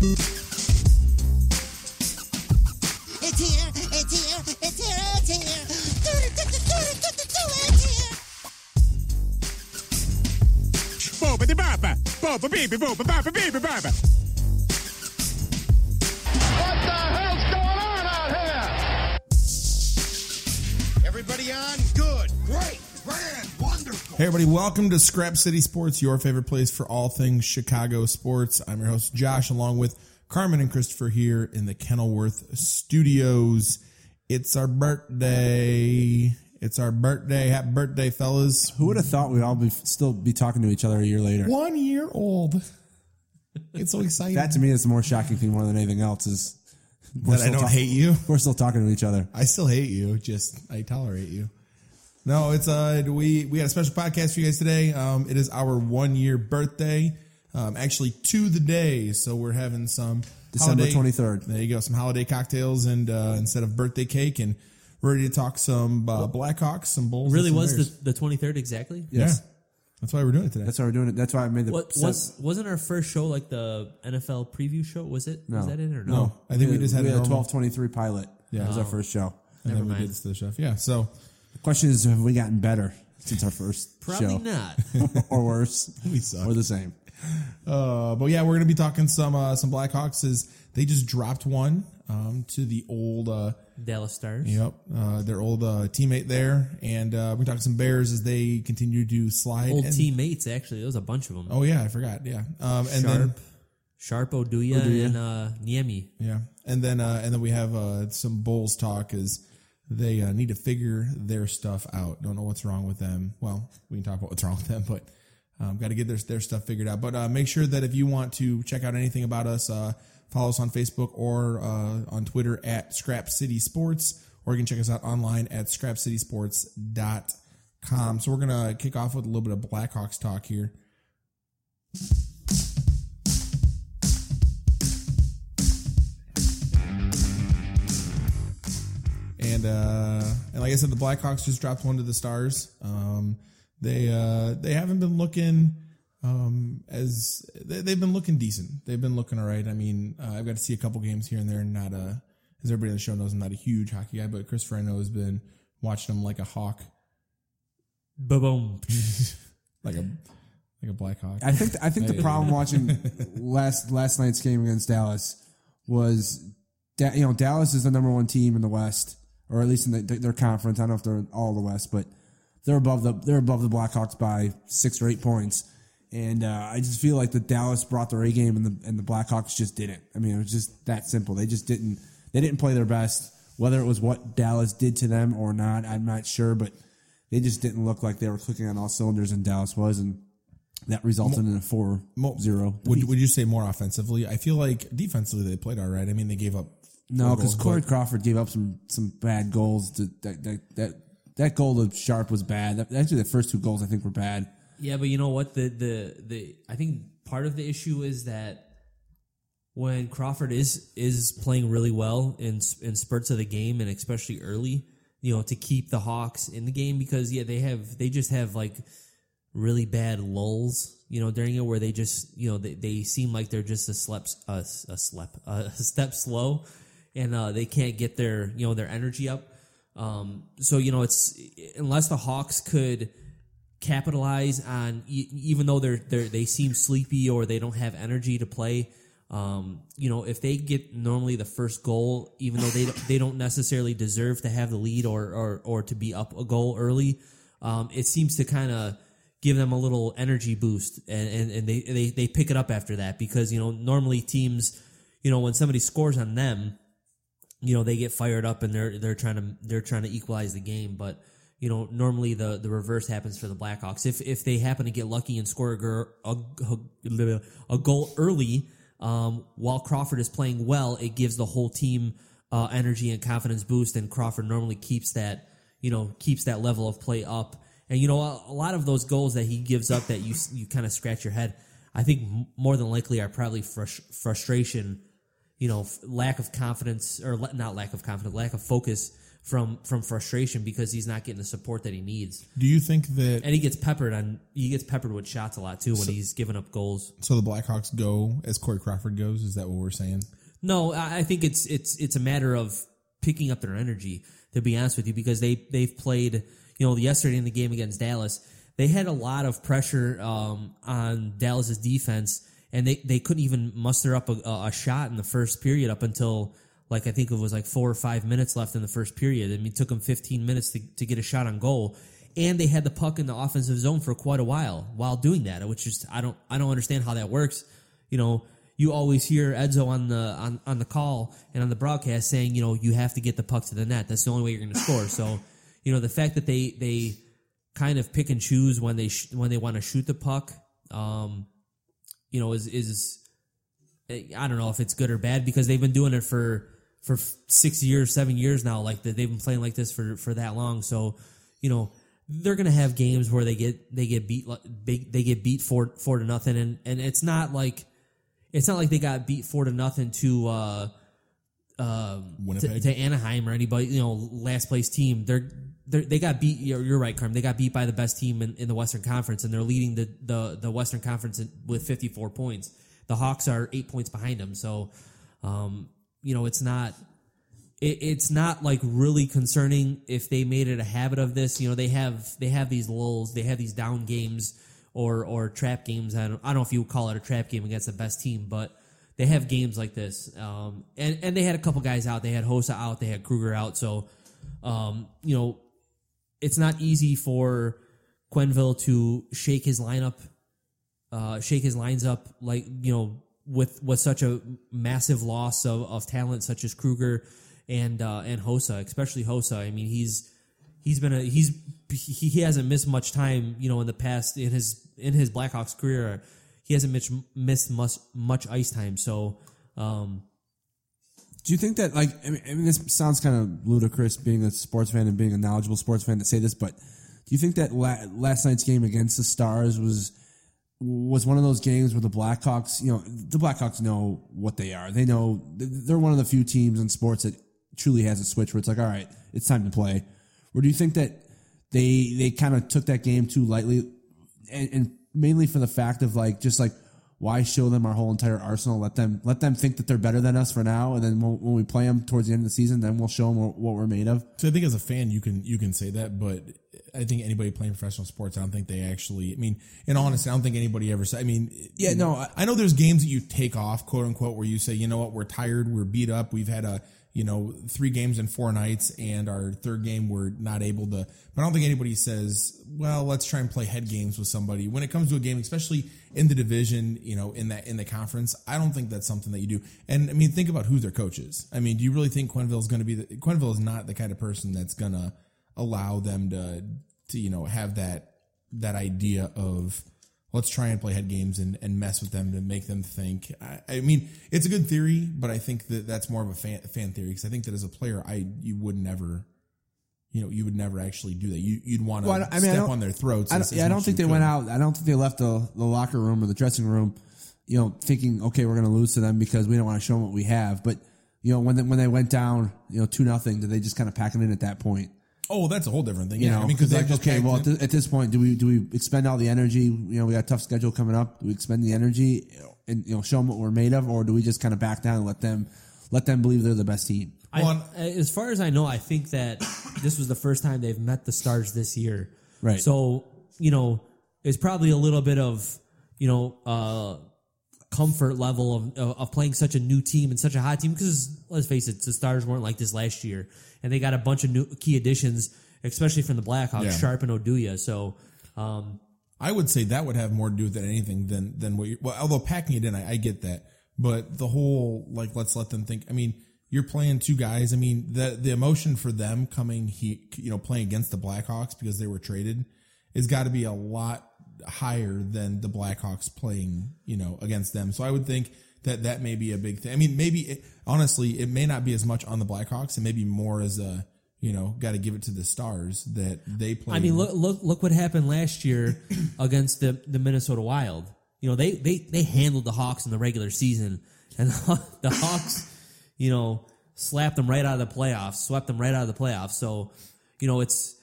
It's here, it's here, it's here, it's here. It's here. Boba de baba, boba baby, boba baba baby baba. What the hell's going on out here? Everybody on? Good. Hey, everybody, welcome to Scrap City Sports, your favorite place for all things Chicago sports. I'm your host, Josh, along with Carmen and Christopher here in the Kenilworth studios. It's our birthday. It's our birthday. Happy birthday, fellas. Who would have thought we'd all be still be talking to each other a year later? One year old. It's so exciting. That to me is the more shocking thing more than anything else is we're that I still don't talk- hate you. We're still talking to each other. I still hate you. Just I tolerate you. No, it's uh we we had a special podcast for you guys today. Um, it is our one year birthday. Um, actually to the day. So we're having some December 23rd. There you go, some holiday cocktails and uh, instead of birthday cake, and we're ready to talk some uh, Blackhawks, some Bulls. and Really some was Bears. the the twenty third exactly? Yes. Yeah, that's why we're doing it today. That's why we're doing it. That's why I made the What was wasn't our first show like the NFL preview show? Was it? no. Was that it or no? No, I think we just had we a had a twelve twenty three pilot. Yeah, that was our Oh. first show. and never then we mind. did the chef. Yeah, so The question is, have we gotten better since our first Probably show, not. or worse, We suck. or the same? Uh, but yeah, we're gonna be talking some uh, some Blackhawks. Is they just dropped one um, to the old. Uh, Dallas Stars. Yep, uh, their old uh, teammate there, and uh, we're talking some Bears as they continue to slide. Old and- teammates actually. There was a bunch of them. Oh yeah, I forgot. Yeah, um, and then Sharp, Oduya, Oduya. and uh, Niemi. yeah, and then uh, and then we have uh, some Bulls talk as they uh, need to figure their stuff out. Don't know what's wrong with them. Well, we can talk about what's wrong with them, but um, got to get their their stuff figured out. But uh, make sure that if you want to check out anything about us, uh, follow us on Facebook or uh, on Twitter at Scrap City Sports, or you can check us out online at scrapcitysports.com. So we're gonna kick off with a little bit of Blackhawks talk here. And uh, and like I said, the Blackhawks just dropped one to the Stars. Um, they uh, they haven't been looking um, as they, they've been looking decent. They've been looking all right. I mean, uh, I've got to see a couple games here and there. Not a as everybody on the show knows, I'm not a huge hockey guy, but Christopher I know has been watching them like a hawk, Boom. like a like a Black Hawk. I think I think the problem watching last last night's game against Dallas was da- you know Dallas is the number one team in the West, or at least in the, their conference. I don't know if they're in all the West, but they're above the they're above the Blackhawks by six or eight points. And uh, I just feel like the Dallas brought their A game, and the and the Blackhawks just didn't. I mean, it was just that simple. They just didn't. They didn't play their best. Whether it was what Dallas did to them or not, I'm not sure. But they just didn't look like they were clicking on all cylinders, and Dallas was, and that resulted in a 4 Mo- 0. Would, would you say more offensively? I feel like defensively they played all right. I mean, they gave up No, because Corey Crawford gave up some some bad goals. To, that, that that that goal of Sharp was bad. Actually, the first two goals I think were bad. Yeah, but you know what? The the the I think part of the issue is that when Crawford is is playing really well in in spurts of the game and especially early, you know, to keep the Hawks in the game because yeah, they have they just have like really bad lulls, you know, during it where they just you know they, they seem like they're just a slep a, a slep a step slow, and uh, they can't get their you know their energy up. Um, so you know it's unless the Hawks could capitalize on e- even though they're they they seem sleepy or they don't have energy to play. Um, you know, if they get normally the first goal, even though they don't, they don't necessarily deserve to have the lead or or, or to be up a goal early, um, it seems to kind of give them a little energy boost and, and, and they, they they pick it up after that because you know normally teams, you know, when somebody scores on them, you know they get fired up and they're they're trying to they're trying to equalize the game. But you know normally the the reverse happens for the blackhawks. If if they happen to get lucky and score a, a, a, goal early um, while crawford is playing well it gives the whole team uh, energy and confidence boost. And crawford normally keeps that you know keeps that level of play up. And you know a, a lot of those goals that he gives up that you you kind of scratch your head i think more than likely are probably frus- frustration you know, lack of confidence or not lack of confidence, lack of focus from from frustration because he's not getting the support that he needs, Do you think that and he gets peppered on he gets peppered with shots a lot too when he's giving up goals. so the Blackhawks go as Corey Crawford goes? Is that what we're saying? No, I I think it's it's it's a matter of picking up their energy. To be honest with you, because they they've played, you know, yesterday in the game against Dallas, they had a lot of pressure um, on Dallas's defense, and they they couldn't even muster up a, a shot in the first period up until like I think it was like four or five minutes left in the first period. I mean, it took them 15 minutes to, to get a shot on goal, and they had the puck in the offensive zone for quite a while while doing that, which is I don't I don't understand how that works. You know, you always hear Edzo on the on, on the call and on the broadcast saying, you know, you have to get the puck to the net. That's the only way you're going to score. So, you know, the fact that they they kind of pick and choose when they sh- when they want to shoot the puck, um, you know, is is I don't know if it's good or bad because they've been doing it for for six years, seven years now. Like that, they've been playing like this for for that long. So, you know, they're gonna have games where they get they get beat they get beat four four to nothing, and and it's not like it's not like they got beat four to nothing to uh um to, to Anaheim or anybody you know last place team. They're they're, they got beat. You're, you're right, Carm. They got beat by the best team in, in the Western Conference, and they're leading the the, the Western Conference with 54 points. The Hawks are eight points behind them. So, um, you know, it's not it, it's not like really concerning if they made it a habit of this. You know, they have they have these lulls, they have these down games or or trap games. I don't I don't know if you would call it a trap game against the best team, but they have games like this. Um, and and they had a couple guys out. They had Hossa out. They had Kruger out. So, um, you know, it's not easy for Quenneville to shake his lineup, uh, shake his lines up like you know with with such a massive loss of, of talent such as Kruger and uh, and Hossa, especially Hossa. I mean, he's he's been a he's he, hasn't missed much time you know in the past in his in his Blackhawks career. He hasn't missed missed much much ice time. So. Um, Do you think that like I mean, I mean this sounds kind of ludicrous being a sports fan and being a knowledgeable sports fan to say this, but do you think that la- last night's game against the Stars was was one of those games where the Blackhawks, you know, the Blackhawks know what they are. They know they're one of the few teams in sports that truly has a switch where it's like, all right, it's time to play. Or do you think that they they kind of took that game too lightly, and, and mainly for the fact of like just like why show them our whole entire arsenal? Let them let them think that they're better than us for now, and then when, when we play them towards the end of the season, then we'll show them what, what we're made of. So I think as a fan, you can you can say that, but I think anybody playing professional sports, I don't think they actually. I mean, in honesty, I don't think anybody ever said. I mean, Yeah, no, I- I know there's games that you take off, quote unquote, where you say, you know what, we're tired, we're beat up, we've had a you know three games in four nights, and our third game we're not able to. But I don't think anybody says, well, let's try and play head games with somebody when it comes to a game, especially in the division, you know, in that in the conference. I don't think that's something that you do. And I mean, think about who their coach is. I mean, do you really think Quenneville is going to be the Quenneville is not the kind of person that's going to allow them to to you know have that that idea of let's try and play head games and, and mess with them to make them think. I, I mean, it's a good theory, but I think that that's more of a fan, fan theory because I think that as a player, I you would never, you know, you would never actually do that. You you'd want to Well, I- mean, step on their throats. I don't, as yeah, I don't think they you went out. I don't think they left the, the locker room or the dressing room, you know, thinking, okay, we're going to lose to them because we don't want to show them what we have. But you know, when they, when they went down, you know, two nothing, did they just kind of pack it in at that point? Oh, that's a whole different thing. You yeah, know, I mean, because like, okay, well, at, th- at this point, do we do we expend all the energy? You know, we got a tough schedule coming up. Do we expend the energy and you know show them what we're made of, or do we just kind of back down and let them let them believe they're the best team? I, Well, as far as I know, I think that this was the first time they've met the Stars this year. Right. So you know, it's probably a little bit of you know uh, comfort level of, of of playing such a new team and such a hot team because let's face it, the Stars weren't like this last year, and they got a bunch of new key additions, especially from the Blackhawks, Yeah. Sharp and Oduya. So. Um, I would say that would have more to do with it than anything than than what. You, well, although packing it in, I, I get that, but the whole like let's let them think. I mean, you're playing two guys. I mean, the the emotion for them coming he you know playing against the Blackhawks because they were traded has got to be a lot higher than the Blackhawks playing you know against them. So I would think that that may be a big thing. I mean, maybe it, honestly, it may not be as much on the Blackhawks, and maybe more as a you know got to give it to the Stars that they play. I mean, look, look, look what happened last year against the, the Minnesota Wild. You know, they, they, they handled the Hawks in the regular season, and the Hawks, you know, slapped them right out of the playoffs, swept them right out of the playoffs. So, you know, it's.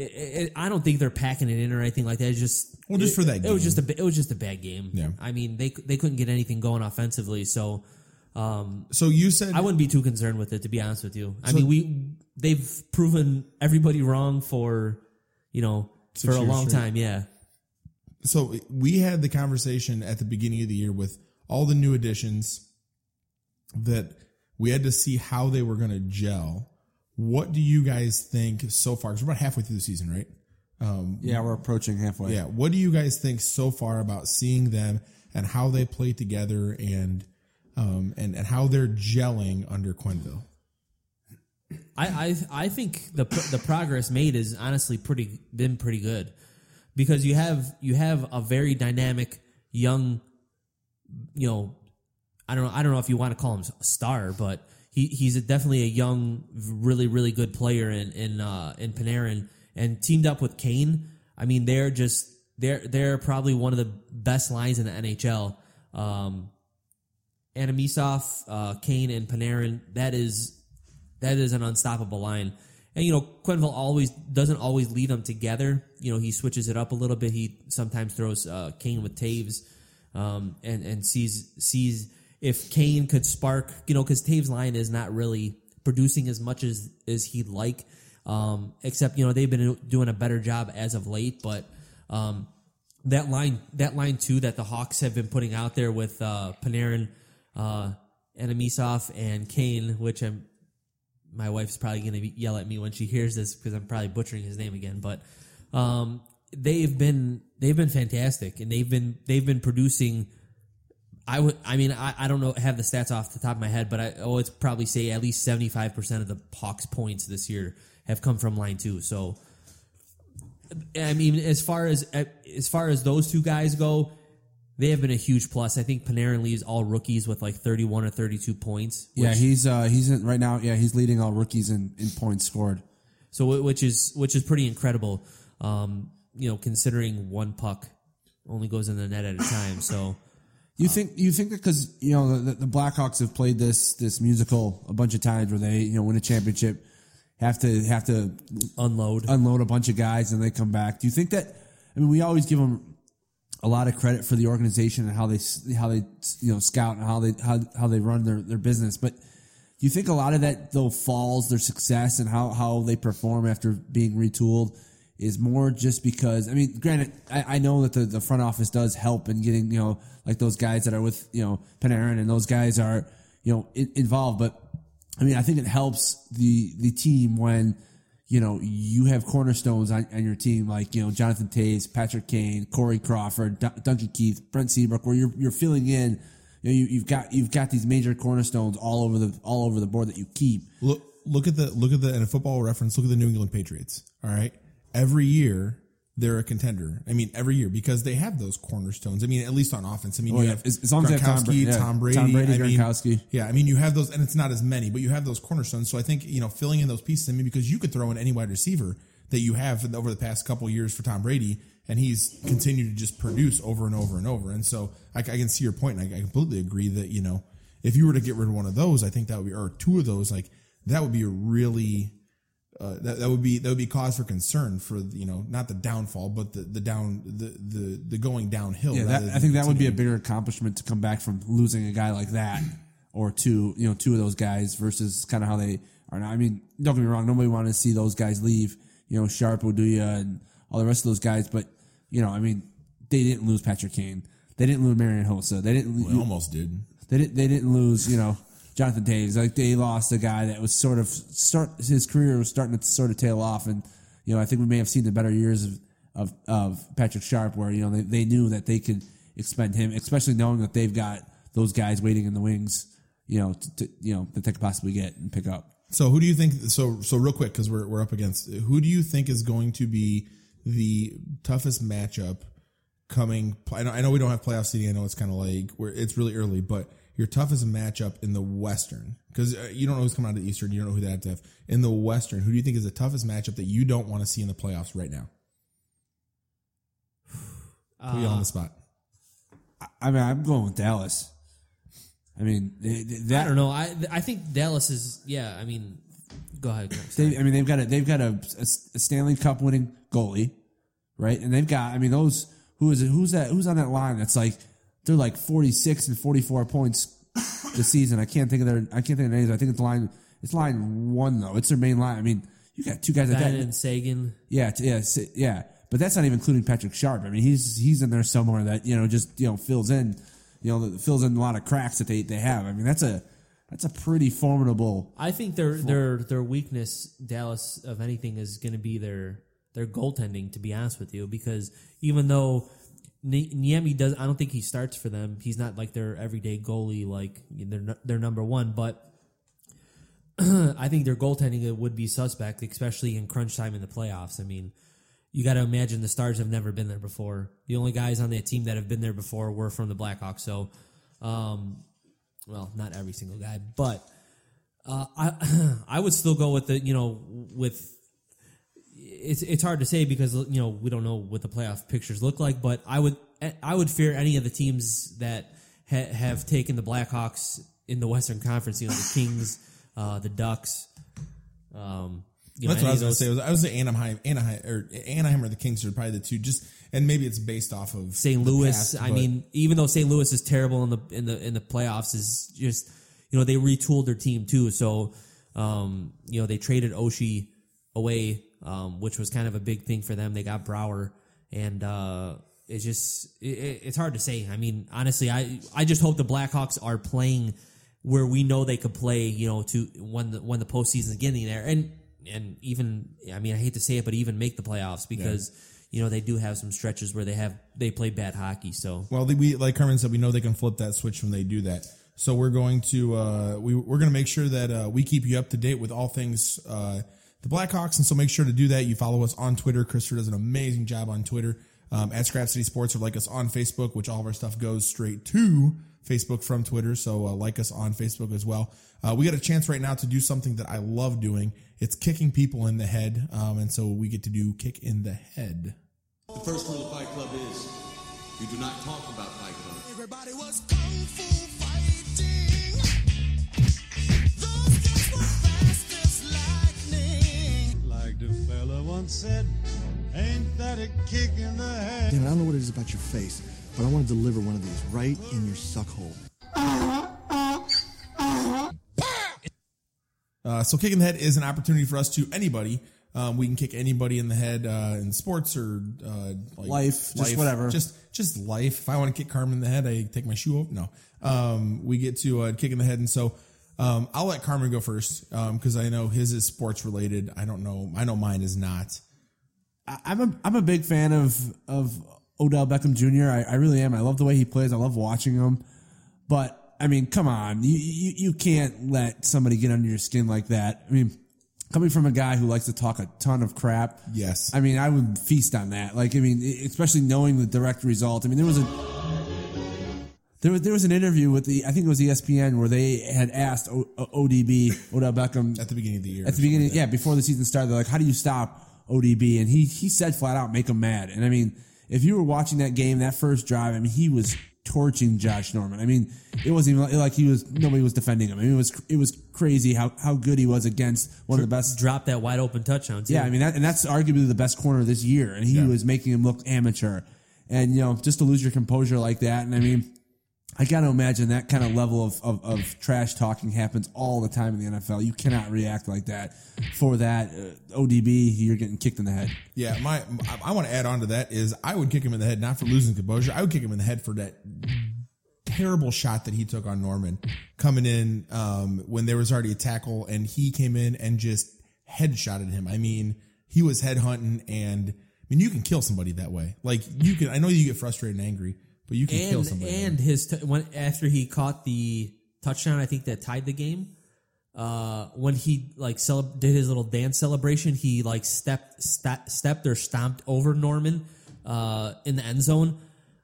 It, it, I don't think they're packing it in or anything like that. It's just Well, just for that it, it was just a it was just a bad game. Yeah. I mean they they couldn't get anything going offensively, so um, So you said I wouldn't be too concerned with it, to be honest with you. I mean, we they've proven everybody wrong for you know for a long straight. time. Yeah, so we had the conversation at the beginning of the year with all the new additions that we had to see how they were going to gel. What do you guys think so far? Because we're about halfway through the season, right? Um, Yeah, we're approaching halfway. Yeah. What do you guys think so far about seeing them and how they play together and um, and and how they're gelling under Quenneville? I I, I think the the progress made is honestly pretty been pretty good because you have you have a very dynamic young, you know, I don't know I don't know if you want to call him a star, but he he's a, definitely a young, really really good player in in uh, in Panarin and teamed up with Kane. I mean, they're just they're they're probably one of the best lines in the NHL. Um, Anamisov, uh, Kane, and Panarin. That is that is an unstoppable line. And you know, Quenneville always doesn't always lead them together. You know, he switches it up a little bit. He sometimes throws uh, Kane with Toews, um, and and sees sees if Kane could spark. You know, because Toews' line is not really producing as much as as he'd like. Um, except you know they've been doing a better job as of late, but um, that line that line too that the Hawks have been putting out there with uh, Panarin, uh, Anamisov, and Kane, which I'm my wife's probably going to yell at me when she hears this because I'm probably butchering his name again. But um, they've been they've been fantastic, and they've been they've been producing. I would I mean I, I don't know have the stats off the top of my head, but I would probably say at least seventy five percent of the Hawks points this year have come from line two. So I mean, as far as as far as those two guys go, they have been a huge plus. I think Panarin leads all rookies with like thirty one or thirty two points. Yeah, he's uh he's in, right now. Yeah, he's leading all rookies in, in points scored. So which is which is pretty incredible. Um, you know, considering one puck only goes in the net at a time. So You think you think that because you know the, the Blackhawks have played this this musical a bunch of times where they you know win a championship, have to have to unload. unload a bunch of guys and they come back. Do you think that? I mean, we always give them a lot of credit for the organization and how they how they you know scout and how they how, how they run their, their business. But do you think a lot of that though falls their success and how how they perform after being retooled is more just because I mean, granted, I, I know that the, the front office does help in getting you know like those guys that are with you know Panarin and those guys are you know in, involved, but I mean, I think it helps the the team when you know you have cornerstones on, on your team like you know Jonathan Toews, Patrick Kane, Corey Crawford, Dun- Duncan Keith, Brent Seabrook, where you're you're filling in. You know, you, you've got you've got these major cornerstones all over the all over the board that you keep. Look look at the look at the in a football reference. Look at the New England Patriots. All right, every year they're a contender. I mean, every year because they have those cornerstones. I mean, at least on offense. I mean, Oh, you yeah. have As- as long as Tom yeah. Tom Brady, Tom Brady, I mean, Gronkowski. Yeah, I mean, you have those, and it's not as many, but you have those cornerstones. So I think you know filling in those pieces. I mean, because you could throw in any wide receiver that you have over the past couple of years for Tom Brady, and he's continued to just produce over and over and over. And so I, I can see your point, and I, I completely agree that you know if you were to get rid of one of those, I think that would be or two of those, like that would be a really uh, that, that would be that would be cause for concern for you know not the downfall but the the down the the, the going downhill. Yeah, that, I think that would be a bigger accomplishment to come back from losing a guy like that, or two, you know, two of those guys versus kind of how they are now. I mean, don't get me wrong, nobody wanted to see those guys leave. You know, Sharp, Oduya, and all the rest of those guys, but you know, I mean, they didn't lose Patrick Kane. They didn't lose Marian Hossa. They didn't. We almost did. They didn't. They didn't lose. You know, Jonathan Toews. Like they lost a guy that was sort of start. His career was starting to sort of tail off, and you know, I think we may have seen the better years of of, of Patrick Sharp, where you know they, they knew that they could expend him, especially knowing that they've got those guys waiting in the wings. You know, to, to you know that they could possibly get and pick up. So who do you think? So so real quick because we're we're up against who do you think is going to be the toughest matchup coming? I know, I know we don't have playoff seeding. I know it's kind of like where it's really early, but your toughest matchup in the Western because uh, you don't know who's coming out of the Eastern. You don't know who they have to have in the Western. Who do you think is the toughest matchup that you don't want to see in the playoffs right now? Put you on the spot. I mean, I'm going with Dallas. I mean, they- they- I don't know. I I think Dallas is. Yeah, I mean, go ahead. Chris. They, I mean, they've got a they've got a, a, a Stanley Cup winning goalie, right? And they've got, I mean, those who is it? Who's that? Who's on that line? That's like they're like forty six and forty four points this season. I can't think of their I can't think of names. I think it's line it's line one though. It's their main line. I mean, you got two guys like that. and Seguin. Yeah, yeah, yeah. But that's not even including Patrick Sharp. I mean, he's he's in there somewhere that you know just you know fills in, you know, fills in a lot of cracks that they they have. I mean, that's a that's a pretty formidable. I think their their their weakness, Dallas, of anything, is going to be their their goaltending. To be honest with you, because even though Niemi does, I don't think he starts for them. He's not like their everyday goalie, like they're their number one. But I think their goaltending would be suspect, especially in crunch time in the playoffs. I mean, you got to imagine the Stars have never been there before. The only guys on that team that have been there before were from the Blackhawks. So, um, well, not every single guy, but uh, I I would still go with the you know with it's it's hard to say because you know we don't know what the playoff pictures look like, but I would I would fear any of the teams that ha- have taken the Blackhawks in the Western Conference. You know the Kings, uh, the Ducks. Um, you know, That's what I was going to say. I was, I was say Anaheim, Anaheim, or Anaheim or the Kings are probably the two. Just and maybe it's based off of St. Louis. past, I mean, even though St. Louis is terrible in the in the in the playoffs, is just you know they retooled their team too. So um, you know they traded Oshie away, um, which was kind of a big thing for them. They got Brouwer, and uh, it's just it, it- it's hard to say. I mean, honestly, I I just hope the Blackhawks are playing where we know they could play. You know, to when the when the postseason is getting there, and and even I mean, I hate to say it, but even make the playoffs because. You know they do have some stretches where they have they play bad hockey. So Well, we like Carmen said, we know they can flip that switch when they do that. So we're going to uh, we we're going to make sure that uh, we keep you up to date with all things uh, the Blackhawks, and so make sure to do that. You follow us on Twitter. Christopher does an amazing job on Twitter um, at Scrap City Sports, or like us on Facebook, which all of our stuff goes straight to Facebook from Twitter. So uh, like us on Facebook as well. Uh, we got a chance right now to do something that I love doing. It's kicking people in the head, um, and so we get to do kick in the head. The first rule of Fight Club is you do not talk about Fight Club. Everybody was kung fu fella once said, ain't that a kick in the head? Damn I don't know what it is about your face, but I want to deliver one of these right in your suck hole. Uh, so kicking the head is an opportunity for us to anybody. Um, we can kick anybody in the head uh, in sports or uh, like Life, just whatever. Just just life. If I want to kick Carmen in the head, I take my shoe off. No, um, we get to uh, kick in the head, and so um, I'll let Carmen go first because I know his is sports related. I don't know. I know mine is not. I- I'm a I'm a big fan of of Odell Beckham Jr. I, I really am. I love the way he plays. I love watching him. But I mean, come on, you, you you can't let somebody get under your skin like that. I mean, coming from a guy who likes to talk a ton of crap. Yes. I mean, I would feast on that. Like, I mean, especially knowing the direct result. I mean, there was a there was there was an interview with the I think it was ESPN where they had asked o, O- ODB Odell Beckham At the beginning of the year, at the beginning, yeah, before the season started, they're like, "How do you stop ODB?" And he he said flat out, "Make him mad." And I mean, if you were watching that game, that first drive, I mean, he was torching Josh Norman. I mean, it wasn't even like he was nobody was defending him. I mean, it was it was crazy how how good he was against one of the best. drop that wide open touchdown. Too. Yeah, I mean, that, and that's arguably the best corner this year, and he was making him look amateur. And you know, just to lose your composure like that, and I mean. I got to imagine that kind of level of, of, of trash talking happens all the time in the NFL. You cannot react like that. For that, uh, ODB, you're getting kicked in the head. Yeah, my I, I want to add on to that is I would kick him in the head not for losing composure. I would kick him in the head for that terrible shot that he took on Norman coming in um, when there was already a tackle and he came in and just headshotted him. I mean, he was head hunting and I mean you can kill somebody that way. Like you can I know you get frustrated and angry, but you can kill and somebody. that way. and his t- when after he caught the touchdown, I think that tied the game. Uh, when he like cele- did his little dance celebration, he like stepped sta- stepped or stomped over Norman uh, in the end zone.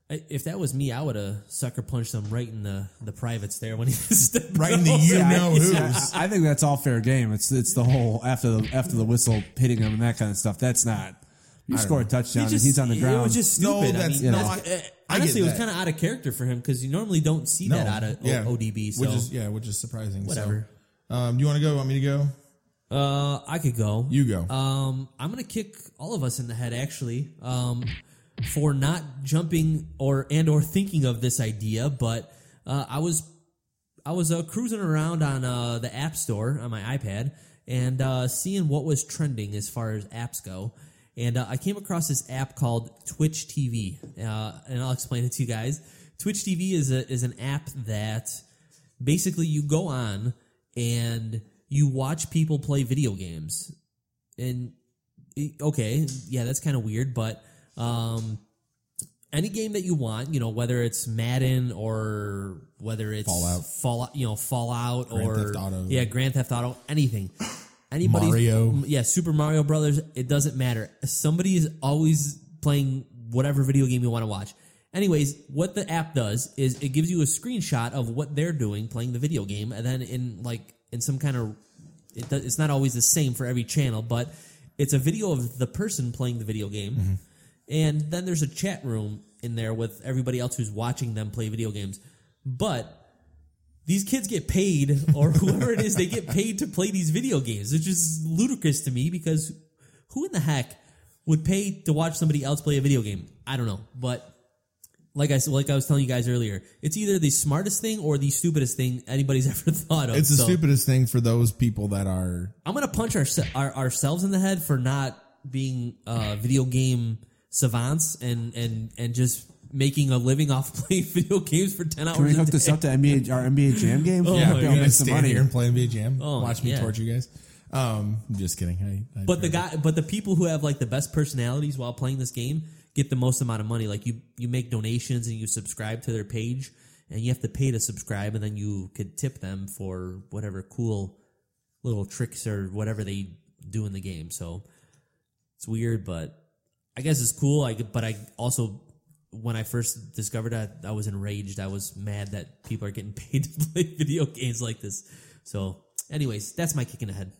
I- If that was me, I would have sucker punched him right in the, the privates there when he stepped Right in the you Yeah, know I, who's. I, I think that's all fair game. It's it's the whole after the after the whistle hitting him and that kind of stuff. That's not. You I don't score a touchdown He and he's on the It ground. was just No, stupid. I that's- mean, no, that's- I- I honestly, get it was that. kind of out of character for him because you normally don't see that out of yeah. O- ODB. So which is yeah, which is surprising. So, Whatever. um, do you want to go? Want me to go? uh, I could go. You go. Um, I'm gonna kick all of us in the head actually, um, for not jumping or and or thinking of this idea. But uh, I was I was uh, cruising around on uh, the App Store on my iPad and uh, seeing what was trending as far as apps go. And uh, I came across this app called Twitch TV, uh, and I'll explain it to you guys. Twitch TV is a is an app that basically you go on and you watch people play video games and okay yeah that's kind of weird but um any game that you want you know whether it's madden or whether it's Fallout. fallout you know fallout Grand or Theft Auto. yeah grand theft auto anything Anybody's, Mario. yeah super mario brothers it doesn't matter. Somebody is always playing whatever video game you want to watch. Anyways what the app does is it gives you a screenshot of what they're doing playing the video game and then in like in some kind of it does, it's not always the same for every channel but it's a video of the person playing the video game. Mm-hmm. And then there's a chat room in there with everybody else who's watching them play video games. But these kids get paid or whoever it is they get paid to play these video games which is ludicrous to me because who in the heck would pay to watch somebody else play a video game i don't know but like I like I was telling you guys earlier, it's either the smartest thing or the stupidest thing anybody's ever thought of. It's the So, stupidest thing for those people that are. I'm gonna punch our, our ourselves in the head for not being uh, video game savants and and and just making a living off playing video games for ten hours. Can we a hook day. this up to NBA our NBA Jam game? Oh yeah, my you're gonna make some stand money. here and play NBA Jam. Oh, watch me yeah. torture you guys. Um, I'm just kidding. I, I But the guy, but the people who have like the best personalities while playing this game get the most amount of money. Like you, you make donations and you subscribe to their page, and you have to pay to subscribe, and then you could tip them for whatever cool little tricks or whatever they do in the game. So it's weird, but I guess it's cool. I but I also when I first discovered that, I was enraged. I was mad that people are getting paid to play video games like this. So, anyways, that's my kick in the head.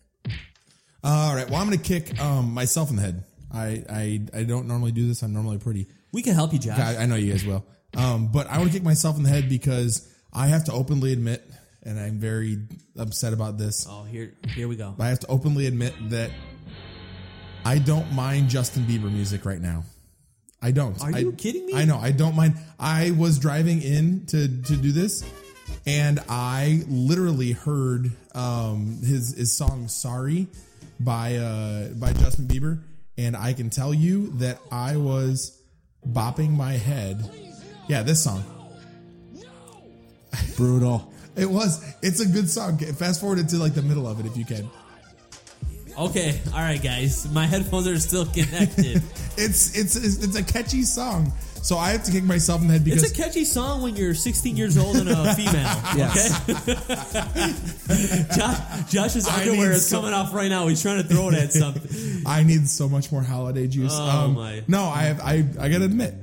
All right. Well, I'm gonna kick um, myself in the head. I, I I don't normally do this. I'm normally pretty. We can help you, Josh. I, I know you guys will. Um, but I want to kick myself in the head because I have to openly admit, and I'm very upset about this. Oh, here, here we go. I have to openly admit that I don't mind Justin Bieber music right now. I don't. Are I- you kidding me? I know. I don't mind. I was driving in to to do this, and I literally heard um, his his song "Sorry" by uh, by Justin Bieber, and I can tell you that I was bopping my head. Yeah, this song. Brutal. It was. It's a good song. Fast forward it to like the middle of it if you can. Okay, all right, guys. My headphones are still connected. It's it's it's, it's a catchy song. So I have to kick myself in the head because it's a catchy song when you're 16 years old and a female. Okay. Josh, Josh's I underwear is some- coming off right now. He's trying to throw it at something. I need so much more holiday juice. Um, Oh, my. No, I have, I I gotta admit,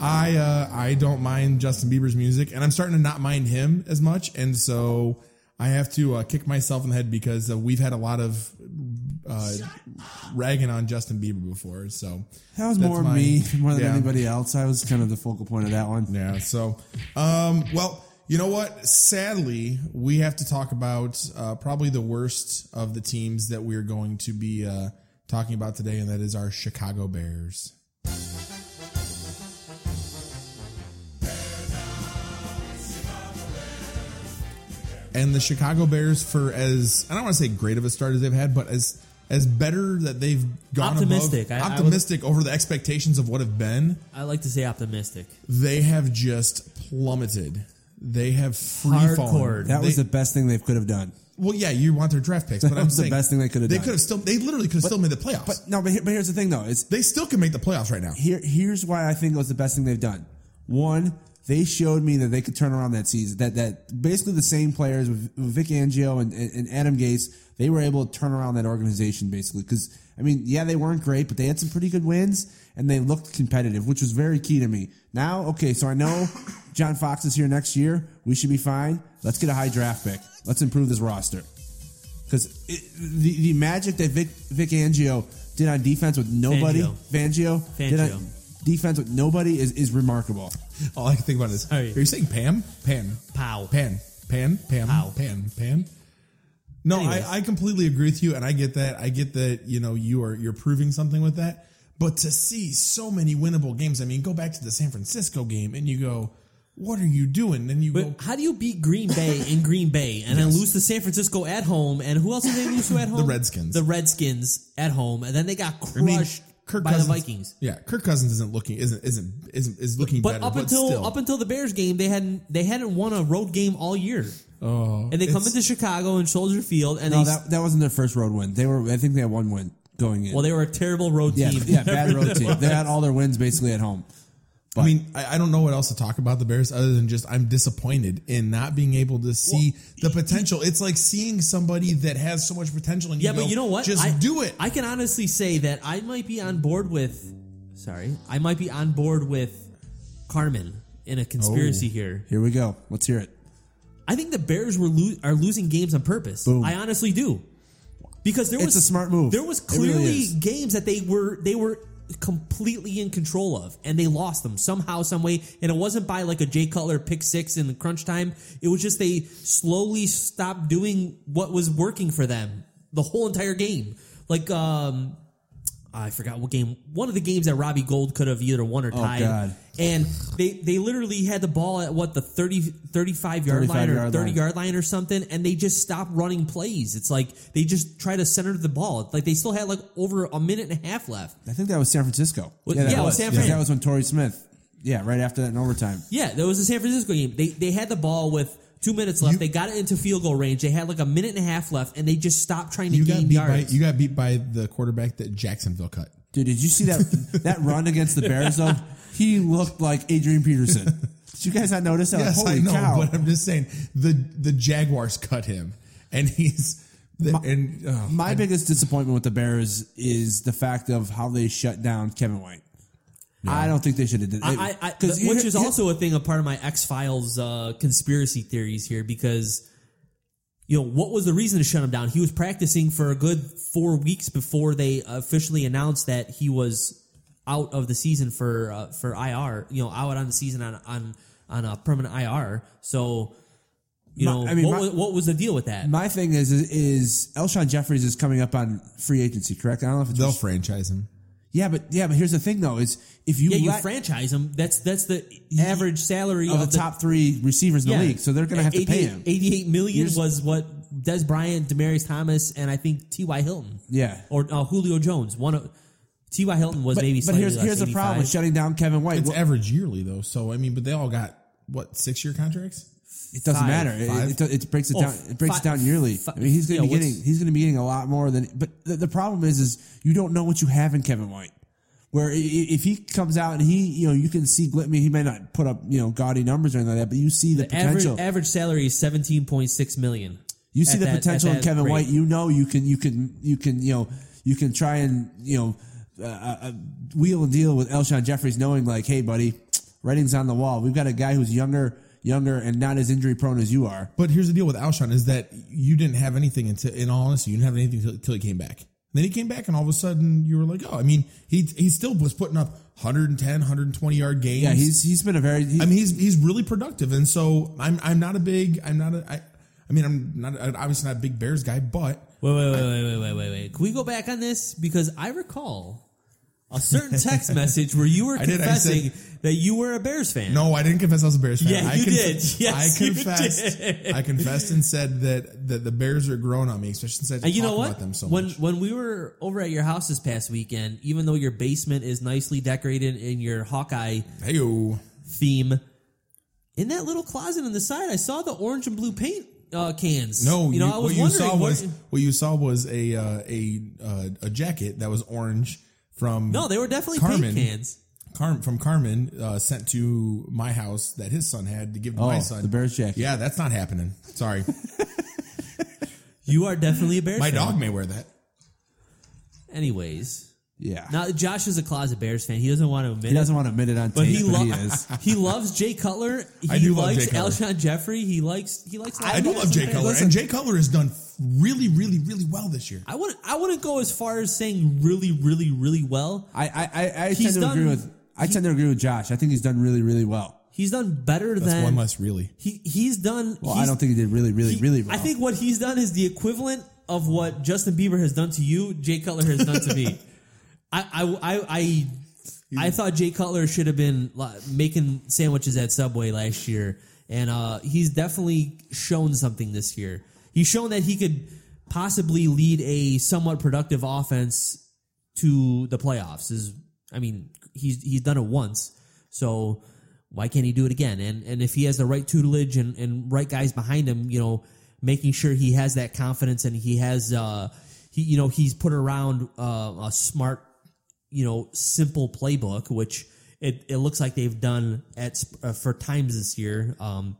I uh, I don't mind Justin Bieber's music, and I'm starting to not mind him as much, and so I have to uh, kick myself in the head because uh, we've had a lot of uh, ragging on Justin Bieber before. So That was more my- me more than yeah. anybody else. I was kind of the focal point of that one. Yeah. So, um, well, you know what? Sadly, we have to talk about uh, probably the worst of the teams that we're going to be uh, talking about today, and that is our Chicago Bears. And the Chicago Bears, for as I don't want to say great of a start as they've had, but as as better that they've gone Optimistic. above, I- I would- optimistic over the expectations of what have been I like to say optimistic. they have just plummeted. They have free Hardcore. fallen. That was the best thing they could have done. well, yeah. You want their draft picks, That but I'm was the saying best thing they could have They done. could have still. They literally could have still made the playoffs. But no, but, here, but here's the thing though. It's they still can make the playoffs right now. here here's why I think it was the best thing they've done. One, they showed me that they could turn around that season. That that basically the same players with, Vic Angio and, and, Adam Gates, they were able to turn around that organization basically. Because I mean, yeah, they weren't great, but they had some pretty good wins and they looked competitive, which was very key to me. Now, okay, so I know John Fox is here next year. We should be fine. Let's get a high draft pick. Let's improve this roster because the, the magic that Vic, Vic Angio did on defense with nobody. Fangio. Fangio. Did on defense with nobody is, is remarkable. All I can think about is, oh, Sorry. are you saying Pam? Pan. Pow. Pan. Pan. Pam. Pow. Pan. Pan. No, Anyways. I, I completely agree with you, and I get that. I get that. You know, you are you're proving something with that. But to see so many winnable games, I mean, go back to the San Francisco game, and you go, "What are you doing?" Then you go, But how do you beat Green Bay in Green Bay and then lose to San Francisco at home? And who else did they lose to at home? The Redskins. The Redskins at home, and then they got crushed I mean, Kirk by Cousins, the Vikings. Yeah, Kirk Cousins isn't looking isn't isn't isn't is looking But better. up but until still. up until the Bears game, they hadn't they hadn't won a road game all year. Oh, and they come into Chicago and Soldier Field, and No, they that, that wasn't their first road win. They were. I think they had one win going in. well they were a terrible road yeah, team. yeah, bad road team. They had all their wins basically at home. I mean, I, I don't know what else to talk about the Bears other than just I'm disappointed in not being able to see the potential. It's like seeing somebody that has so much potential, and you Yeah, go, but you know what? Just I, do it. I can honestly say that I might be on board with. Sorry, I might be on board with Carmen in a conspiracy Oh. here. Here we go. Let's hear it. I think the Bears were lo- are losing games on purpose. Boom. I honestly do. Because there It's was a smart move. There was It really clearly games that they were they were completely in control of and they lost them somehow some way and it wasn't by like a Jay Cutler pick 6 in the crunch time. It was just they slowly stopped doing what was working for them the whole entire game. Like um I forgot what game. One of the games that Robbie Gould could have either won or Oh, tied. God. And they they literally had the ball at what the 30 35 yard 35 line or yard 30 line. yard line or something and they just stopped running plays. It's like they just try to center the ball. Like they still had like over a minute and a half left. I think that was San Francisco. Well, that yeah, was San Fran. That was when Torrey Smith. Yeah, right after that in overtime. Yeah, that was the San Francisco game. They they had the ball with 2 minutes left. You- they got it into field goal range. They had like a minute and a half left and they just stopped trying to you got gain beat by yards. you got beat by the quarterback that Jacksonville cut. Dude, did you see that that run against the Bears though? He looked like Adrian Peterson. Did you guys not notice that? yes, Holy I know, cow. but I'm just saying the the Jaguars cut him, and he's the, and oh, My I- biggest disappointment with the Bears is the fact of how they shut down Kevin White. I don't think they should have did I, I, I, because which is also a thing, a part of my X Files uh, conspiracy theories here, because you know what was the reason to shut him down? He was practicing for a good four weeks before they officially announced that he was out of the season for uh, for IR. You know, out on the season on on on a permanent IR. So, you My- know, I mean, what, my- was, what was the deal with that? my thing is is, is Alshon Jeffries is coming up on free agency, correct? I don't know if it's they'll franchise him. Yeah, but yeah, but here's the thing though: is if you yeah, you let franchise him. That's that's the average salary of the top three receivers in the league, so they're going to have to pay 88 him. 88 million Here's- was what Dez Bryant, Demaryius Thomas, and I think T.Y. Hilton. Yeah. Or uh, Julio Jones. One of T.Y. Hilton was But, maybe but slightly here's less, here's the problem with shutting down Kevin White. It's Well, average yearly though, so I mean, but they all got what six year contracts. It doesn't Five. matter. It- Five? It, it, breaks it Oh, down. It breaks fi- it down yearly. fi- I mean, he's going to yeah, be getting he's going to be getting a lot more than. But the, the problem is, is you don't know what you have in Kevin White. Where if he comes out and he, you know, you can see. I mean, he may not put up, you know, gaudy numbers or anything like that, but you see the, Average, potential. average salary is 17.6 million. you see the that- potential in Kevin rate. White. You know, you can, you can, you can, you know, you can try and you know, uh, uh, wheel and deal with Alshon Jeffries, knowing like, hey, buddy, writing's on the wall. We've got a guy who's younger, younger, and not as injury prone as you are. But here's the deal with Alshon is that you didn't have anything until, in all honesty, you didn't have anything until, until he came back. Then he came back, and all of a sudden you were like, oh, I mean, he he still was putting up 110, 120 yard games. Yeah, he's he's been a very. He, I mean, he's he's really productive, and so I'm I'm not a big I'm not a I, I mean I'm not obviously not a big Bears guy, but Wait, wait, wait, wait, wait, wait, wait, wait. Can we go back on this? Because I recall a certain text message where you were I did, I confessing that you were a Bears fan. no, I didn't confess I was a Bears fan. Yeah, I you did. Yes, I you confessed. did. I confessed and said that that the Bears are growing on me, especially since I And you know talk what? about them so when much. when we were over at your house this past weekend, even though your basement is nicely decorated in your Hawkeye Hey, theme, in that little closet on the side, I saw the orange and blue paint uh, cans. No, you know, I was what you wondering saw was what- what you saw was a uh, a uh, a jacket that was orange from no, they were definitely Carmen. paint cans. Carm, from Carmen uh, sent to my house that his son had to give to Oh, my son the Bears jacket. Yeah, that's not happening. Sorry, You are definitely a Bears. my fan. dog may wear that. Anyways, Yeah. Now Josh is a closet Bears fan. He doesn't want to admit he it. doesn't want to admit it on But tape, he, but lo- he is. he loves Jay Cutler. He I do love likes Jay Cutler. Alshon Jeffery. He likes he likes. a lot I of do guys love Jay in there. Cutler, and Jay Cutler has done really, really, really well this year. I wouldn't I wouldn't go as far as saying really, really, really well. I I, I, I tend to agree with I he- tend to agree with Josh. I think he's done really really well. He's done better That's than one less really. He he's done. Well, he's- I don't think he did really really he- really well. I think what he's done is the equivalent of what Justin Bieber has done to you. Jay Cutler has done to me. I I I. I I thought Jay Cutler should have been making sandwiches at Subway last year, and uh, he's definitely shown something this year. He's shown that he could possibly lead a somewhat productive offense to the playoffs. Is I mean, he's he's done it once, so why can't he do it again? And and if he has the right tutelage and, and right guys behind him, you know, making sure he has that confidence and he has uh he you know he's put around uh, a smart you know simple playbook, which it, it looks like they've done at uh, for times this year. Um,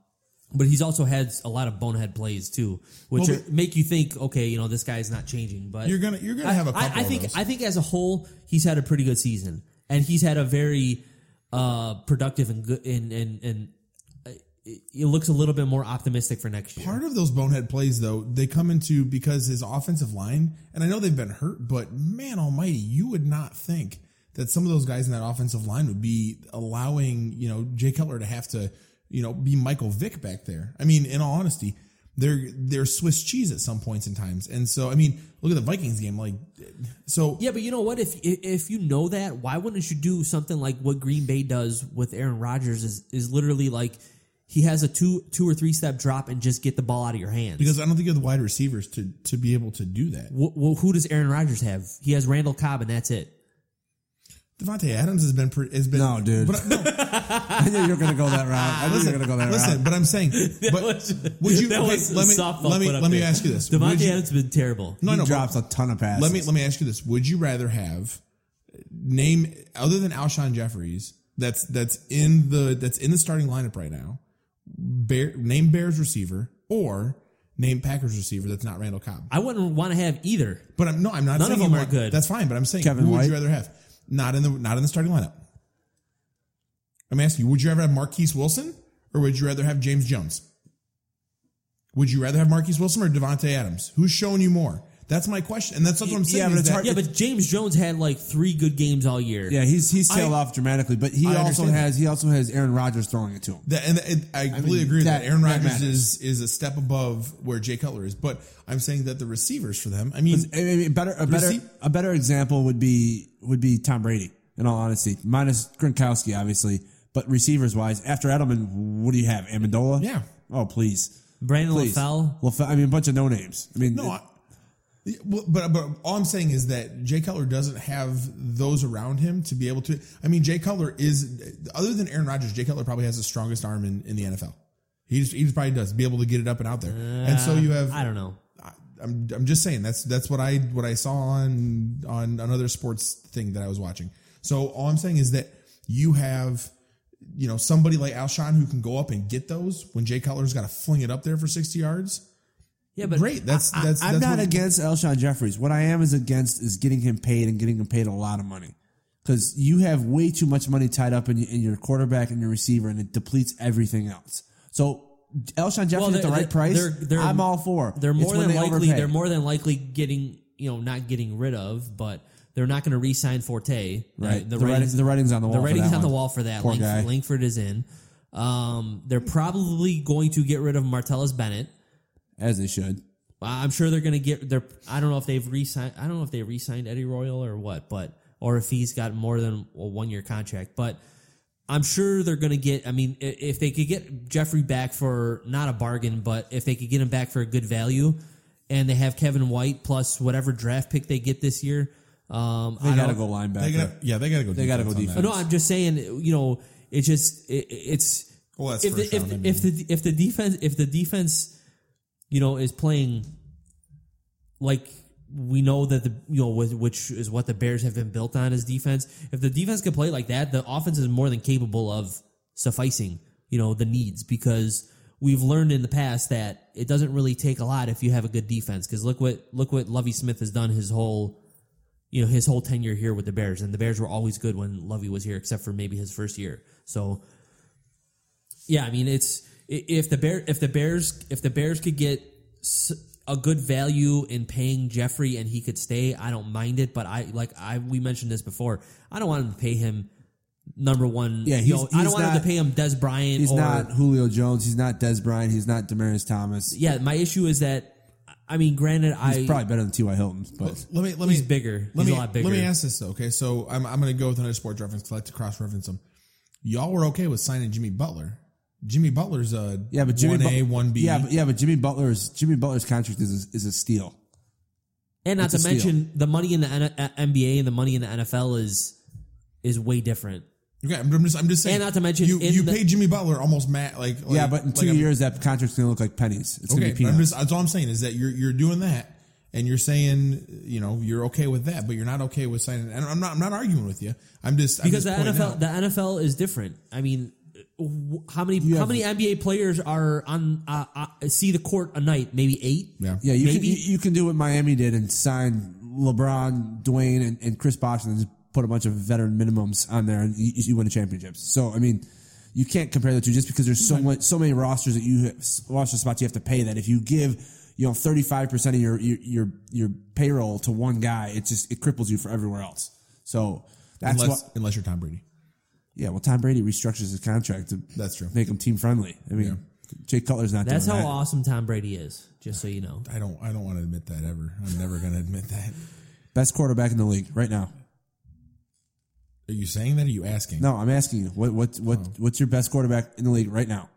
but he's also had a lot of bonehead plays too, which Well, are, make you think, okay, you know, this guy's not changing. But You're gonna- you're gonna I- have a I- couple I of think. I think as a whole, he's had a pretty good season, and he's had a very uh, productive and good and and and uh, it it looks a little bit more optimistic for next year. Part of those bonehead plays, though, they come into because his offensive line, and I know they've been hurt, but man almighty, you would not think that some of those guys in that offensive line would be allowing, you know, Jay Cutler to have to, you know, be Michael Vick back there. I mean, in all honesty, they're they're Swiss cheese at some points in times. And so, I mean, look at the Vikings game. Like, so Yeah, but you know what? If if you know that, why wouldn't you do something like what Green Bay does with Aaron Rodgers? Is is literally like he has a two two or three step drop and just get the ball out of your hands. because I don't think you have the wide receivers to to be able to do that. Well, wh- who does Aaron Rodgers have? He has Randall Cobb, and that's it. Davante Adams has been pre- has been No, dude. But, no, I knew you were going to go that route. I knew you were going to go that listen, route. but I'm saying, but was- would you? that okay, was let me softball let me let me ask you this. Would Davante you- Adams has been terrible. no, he no, drops but a ton of passes. Let me let me ask you this: Would you rather have name other than Alshon Jeffries that's that's in the that's in the starting lineup right now? Bear, name Bears receiver or name Packers receiver that's not Randall Cobb. I wouldn't want to have either. But I'm no, I'm not None saying of them you are good. That's fine, but I'm saying Kevin who would you rather have? Not in the not in the starting lineup. I'm asking you, would you rather have Marquess Wilson or would you rather have James Jones? Would you rather have Marquess Wilson or Davante Adams? Who's showing you more? That's my question, and that's what I'm saying. Yeah, but it's that- hard- Yeah, but James Jones had like three good games all year. yeah, he's he's tailed I- off dramatically, but he I also understand has he also has Aaron Rodgers throwing it to him. That, and and I completely mean, agree with that. that- Aaron Rodgers matters. is is a step above where Jay Cutler is, but I'm saying that the receivers for them. I mean, I mean, better a better Receive- a better example would be would be Tom Brady. In all honesty, minus Gronkowski, obviously, but receivers wise, after Edelman, what do you have? Amendola. Yeah. Oh please, Brandon please. LaFell. LaFell. I mean, a bunch of no names. I mean, No, it- I, Yeah, well, but but all I'm saying is that Jay Cutler doesn't have those around him to be able to. I mean, Jay Cutler is other than Aaron Rodgers. Jay Cutler probably has the strongest arm in, in the NFL. He just, he just probably does be able to get it up and out there. and so you have. I don't know. I- I'm I'm just saying that's that's what I what I saw on on another sports thing that I was watching. So all I'm saying is that you have you know somebody like Alshon who can go up and get those when Jay Cutler's got to fling it up there for 60 yards. Yeah, but Great. That's I- that's I'm not what- against Alshon Jeffries. What I am is against is getting him paid and getting him paid a lot of money. Because you have way too much money tied up in, in your quarterback and your receiver, and it depletes everything else. So Alshon Jeffries Well, at the they're- right price, they're- they're- I'm all for. They're more than they likely. overpay. They're more than likely getting you know not getting rid of, but they're not going to re-sign Forte. Right. The, The writing- writing's, the writing's on the wall The for writing's that on the wall for that. Poor Langford, guy. Langford is in. Um, they're probably going to get rid of Martellus Bennett. As they should. I'm sure they're going to get. They're. I don't know if they've re-signed. I don't know if they re-signed Eddie Royal or what, but or if he's got more than a one-year contract. But I'm sure they're going to get. I mean, if they could get Jeffery back for not a bargain, but if they could get him back for a good value, and they have Kevin White plus whatever draft pick they get this year, um, They got to go linebacker. They gotta, yeah, they got to go. They gotta go on defense. no, I'm just saying. You know, it's just it, it's Well, that's if the, if, round, I if the if the defense if the defense, you know, is playing like we know that the you know which is what the Bears have been built on is defense. If the defense can play like that, the offense is more than capable of sufficing you know the needs because we've learned in the past that it doesn't really take a lot if you have a good defense. Because look what look what Lovie Smith has done his whole you know his whole tenure here with the Bears, and the Bears were always good when Lovie was here, except for maybe his first year. So, yeah, I mean, it's if the bear if the Bears if the Bears could get a good value in paying Jeffery and he could stay, I don't mind it. But I like I we mentioned this before. I don't want him to pay him number one. Yeah, you he's- I don't want him to pay him Dez Bryant. He's or, not Julio Jones. He's not Dez Bryant. He's not Demaryius Thomas. Yeah, my issue is that I mean, granted, He's I probably better than T.Y. Hilton, but Let me let me He's bigger. Let He's me a lot bigger. let me ask this though. Okay, so I'm I'm going to go with another sports reference. 'cause I like to cross reference them. Y'all were okay with signing Jimmy Butler. Jimmy Butler's a yeah, but Jimmy one A Bu- one B. Yeah, but yeah, but Jimmy Butler's Jimmy Butler's contract is a, is a steal. and not It's to a steal. mention the money in the N- NBA and the money in the NFL is is way different. Okay, I'm I'm just I'm just saying. And not to mention you you the- paid Jimmy Butler almost mat like, like yeah, but in two like a- years that contract's gonna look like pennies. It's gonna Okay, be I'm peanuts. just, that's all I'm saying is that you're you're doing that, and you're saying you know you're okay with that, but you're not okay with signing. And I'm not I'm not arguing with you. I'm just I'm because just the NFL out. the NFL is different. I mean, wh- how many You how have- many NBA players are on uh, uh, see the court a night? Maybe eight. yeah yeah, you can you, you can do what Miami did and sign LeBron, Dwyane, and, and Chris Bosh and just put a bunch of veteran minimums on there and you, you win the championships. So I mean. You can't compare the two just because there's so much, so many rosters that you roster spots you have to pay that if you give you know 35 percent of your, your your your payroll to one guy, it just it cripples you for everywhere else. So that's unless what unless you're Tom Brady. Yeah, well, Tom Brady restructures his contract to That's true. make him team friendly. I mean, Jay Cutler's not. That's how doing that. awesome Tom Brady is. Just so you know. I don't I don't want to admit that ever. I'm never going to admit that. Best quarterback in the league right now. Are you saying that? Or are you asking? No, I'm asking you. What what what Oh. what's your best quarterback in the league right now?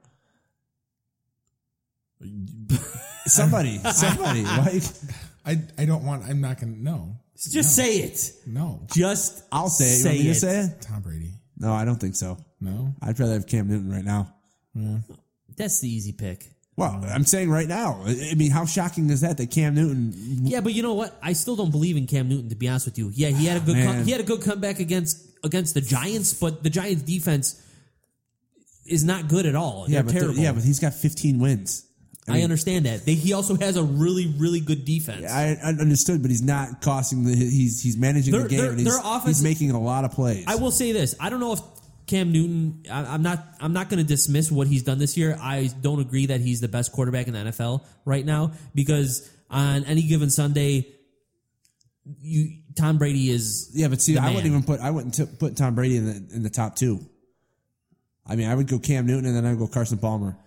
Somebody, somebody. Like, I I don't want. I'm not going to. No, Just say it. no. Just I'll say it. You Say want me to say it? Tom Brady. No, I don't think so. No. I'd rather have Cam Newton right now. Yeah. That's the easy pick. Well, I'm saying right now. I I mean, how shocking is that that Cam Newton? Yeah, but you know what? I still don't believe in Cam Newton. To be honest with you, yeah, he had a ah, good Man. com- he had a good comeback against against the Giants, but the Giants defense is not good at all. Yeah, They're but they're- terrible. yeah, but he's got 15 wins. I, understand that. They, he also has a really really good defense. I, I understood, but he's not costing the. He's he's managing Their- the game. their- and he's, offense- he's making a lot of plays. I will say this: I don't know if Cam Newton. I, I'm not. I'm not going to dismiss what he's done this year. I don't agree that he's the best quarterback in the NFL right now because on any given Sunday, you Tom Brady is. Yeah, but see, I wouldn't even put I wouldn't t- put Tom Brady in the in the top two. I mean, I would go Cam Newton and then I'd go Carson Palmer.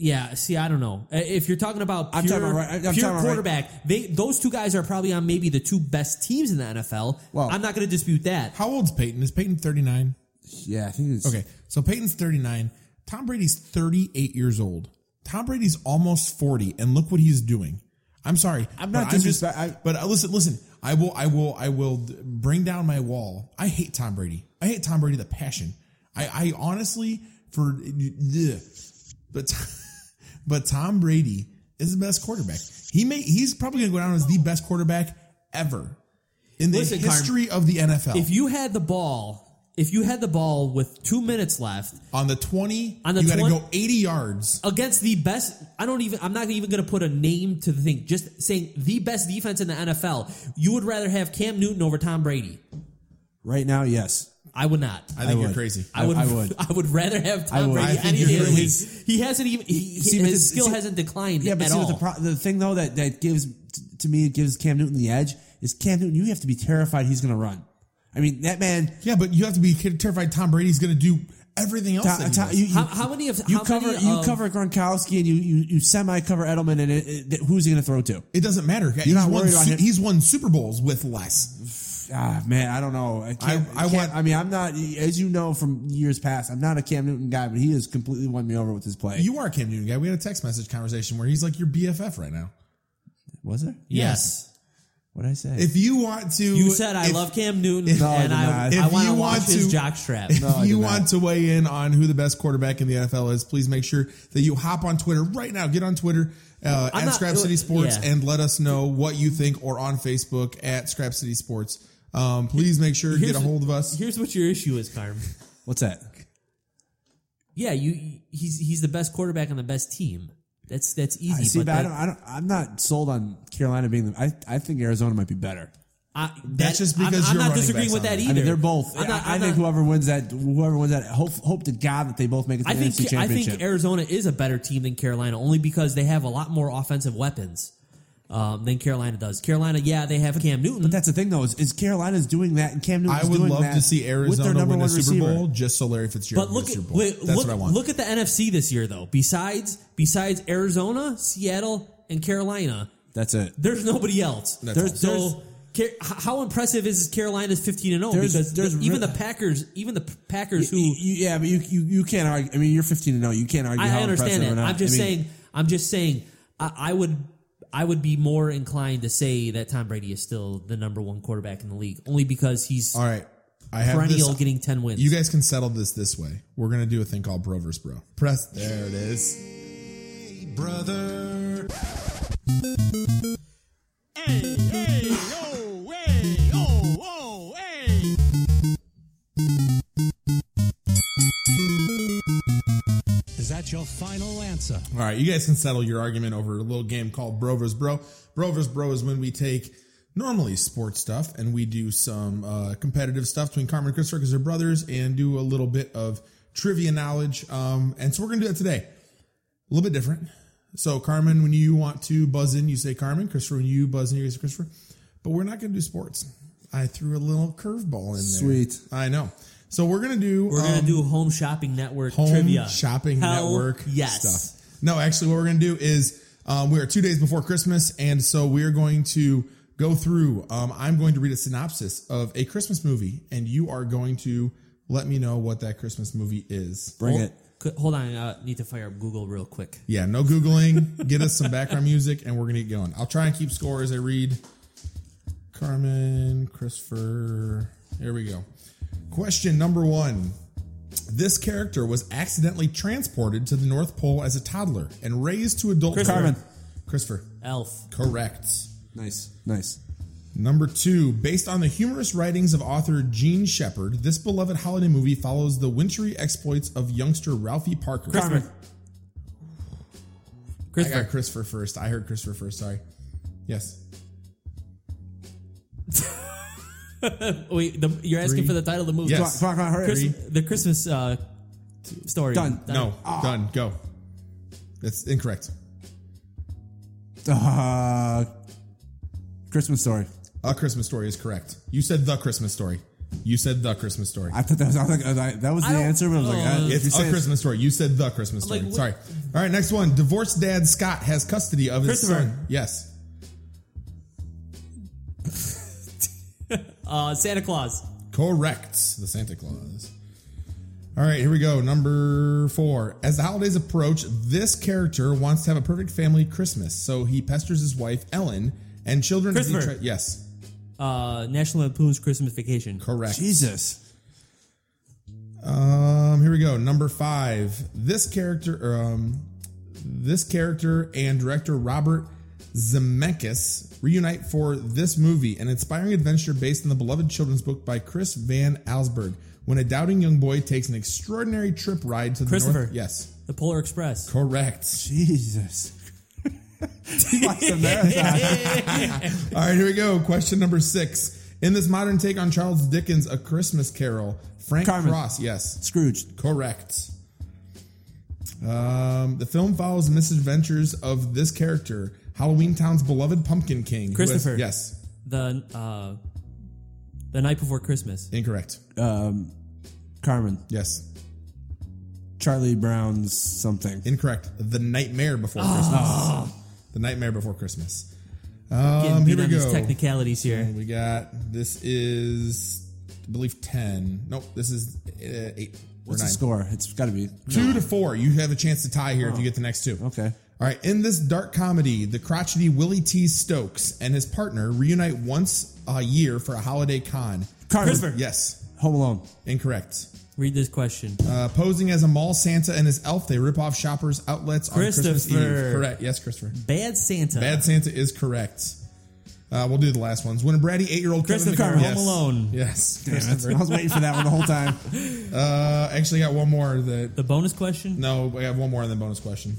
Yeah, see, I don't know. Uh, If you're talking about pure, I'm talking about right- I'm pure talking about right- quarterback, they those two guys are probably on maybe the two best teams in the NFL. Well- I'm not going to dispute that. How old's Peyton? Is Peyton 39? Yeah, I think it's Okay, so Peyton's 39. Tom Brady's 38 years old. Tom Brady's almost 40, and look what he's doing. I'm sorry. I'm not but just. disrespect- I- but uh, listen, listen. I will, I will, I will bring down my wall. I hate Tom Brady. I hate Tom Brady. The passion. I, I honestly, for, ugh. but, but Tom Brady is the best quarterback. He may, he's probably going to go down as the best quarterback ever in the Listen, Carm, history of the NFL. If you had the ball, if you had the ball with two minutes left on the 20, On the you got to go 80 yards. against the best, I don't even. I'm not even going to put a name to the thing. Just saying the best defense in the NFL. You would rather have Cam Newton over Tom Brady. right now. Yes, I would not. I think I you're would. crazy. I would, I would. I would rather have Tom would. Brady I think any you're day. crazy. His, he hasn't even. He, he- See, but his the- skill see- hasn't declined yeah, but at see, all. what the pro- the thing though that that gives t- to me it gives Cam Newton the edge is Cam Newton. You have to be terrified he's going to run. I mean, that man. Yeah, but you have to be terrified. Tom Brady's going to do everything else. Tom- that he Tom- does. you, you- How- how many of- you how cover many you of- cover Gronkowski and you you, you semi cover Edelman and it, it, who's he going to throw to? it doesn't matter. he's not won, worried about Su- him? He's won Super Bowls with less. Ah, man, I don't know. I, can't, I- I I, want- I mean, I'm not, as you know from years past, I'm not a Cam Newton guy, but he has completely won me over with his play. You are a Cam Newton guy. We had a text message conversation where he's like your BFF right now. was there? yes. What did I say? If you want to, You said I if- love Cam Newton, No, and did I, not. I If want you to watch want his to- jock. If No, you want to weigh in on who the best quarterback in the NFL is, please make sure that you hop on Twitter right now. Get on Twitter uh, I'm at not- Scrap City Sports yeah. and let us know what you think, or on Facebook at Scrap City Sports. Um, please make sure to get a hold of us. Here's what your issue is, Carm. What's that? Yeah, you he's he's the best quarterback on the best team. That's that's I easy. see, but but I that- don't, I don't, I'm not sold on Carolina being the. I, I think Arizona might be better. I, That's that- just I'm- because I'm, you're not disagreeing with that either. I mean, they're both. I'm not- I, I I'm think not- whoever wins that, whoever wins that, hope hope to God that they both make it to I the think NFC I think Arizona is a better team than Carolina only because they have a lot more offensive weapons um, than Carolina does. Carolina, yeah, they have Cam Newton, but that's the thing, though, is, is Carolina's doing that, and Cam Newton's I would doing love that to see with Arizona their number win a one Super receiver. Bowl just so Larry Fitzgerald But look wins at Super Bowl. wait, That's look, what I want. look at the NFC this year though. Besides besides Arizona, Seattle, and Carolina, That's it. there's nobody else. That's There's, all. so Ca- how impressive is Carolina's 15 and 0 There's- because there's the- even re- the Packers, even the Packers who You- you- yeah, but you, you you can't argue. I mean, you're 15 to 0. You can't argue. I, how I understand impressive that. or not. I'm just I mean, saying. I'm just saying. I, I would. I would be more inclined to say that Tom Brady is still the number one quarterback in the league, only because he's All right. I have perennial this. getting 10 wins. You guys can settle this this way. We're gonna do a thing called bro versus bro. Press. There it is. brother. Hey, hey, oh, Is that your final answer? All right, you guys can settle your argument over a little game called Bro vs. Bro. Bro vs. Bro is when we take normally sports stuff and we do some uh, competitive stuff between Carmen and Christopher because they're brothers and do a little bit of trivia knowledge. Um, and so we're going to do that today. A little bit different. So, Carmen, when you want to buzz in, you say Carmen. Christopher, when you buzz in, you say Christopher. But we're not going to do sports. I threw a little curveball in there. Sweet. I know. So we're gonna do. We're gonna um, do home shopping network home trivia. shopping Hell network Yes. stuff. No, actually, what we're going to do is um, we are two days before Christmas, and so we are going to go through. Um, I'm going to read a synopsis of a Christmas movie, and you are going to let me know what that Christmas movie is. Bring Hold, it. hold on, I need to fire up Google real quick. Yeah, no googling. Get us some background music, and we're going to get going. I'll try and keep score as I read. Carmen, Christopher. Here we go. Question number one. This character was accidentally transported to the North Pole as a toddler and raised to adulthood. Christopher. Carmen. Christopher. Elf. Correct. Nice. Nice. Number two, based on the humorous writings of author Jean Shepherd, this beloved holiday movie follows the wintry exploits of youngster Ralphie Parker. Carmen. I got Christopher first. I heard Christopher first. Sorry. Yes. Wait, the, you're asking Three. for the title of the movie? Yes. Come on, come on, hurry. Christmas, the Christmas uh, story. Done. No. Done. Go. That's incorrect. Uh, Christmas story. A Christmas Story is correct. You said the Christmas Story. You said the Christmas Story. I thought that was, I was like, uh, that was the I don't- answer, but I was like, uh, uh, if It's you say a Christmas story. You said the Christmas story. Like, what- Sorry. All right, next one. Divorced dad Scott has custody of his Christopher. son. Yes. Uh, Santa Claus. Correct. The Santa Claus. All right, here we go. Number four. As the holidays approach, this character wants to have a perfect family Christmas, so he pesters his wife Ellen and children. as he Christopher. try- yes, Uh, National Lampoon's Christmas Vacation. correct. Jesus. Um, here we go. Number five. This character, um, this character and director Robert Zemeckis reunite for this movie, an inspiring adventure based on the beloved children's book by Chris Van Allsburg. When a doubting young boy takes an extraordinary trip ride to the Christopher. north. Yes, The Polar Express. correct. Jesus. he likes marathon. All right, here we go. Question number six. In this modern take on Charles Dickens' A Christmas Carol, Frank Carmen. Cross. Yes, Scrooge. Correct. Um, the film follows the misadventures of this character, Halloween Town's beloved Pumpkin King. who has- Christopher. yes, The uh, The Night Before Christmas. incorrect. Um, Carmen. Yes, Charlie Brown's something. incorrect. The Nightmare Before Ah. Christmas. The Nightmare Before Christmas. Getting Um, beat here we on these go. technicalities here. We got this is, I believe, ten. Nope, this is uh, eight. or What's the score? It's got to be. Two to four. You have a chance to tie here if you get the next two. Okay. All right. In this dark comedy, the crotchety Willie T. Stokes and his partner reunite once a year for a holiday con. Carmen. Christopher. Yes. Home Alone. Incorrect. Read this question. Uh, posing as a mall Santa and his elf, they rip off shoppers' outlets on Christmas Eve. Christopher. Correct. Yes, Christopher. Bad Santa. Bad Santa is correct. Uh, we'll do the last ones. When a bratty eight-year-old Kevin Christopher, McCarthy- Home Alone. Yes. Christopher. I was waiting for that one the whole time. Uh, actually, got one more. That The bonus question. no, I have one more and then bonus question.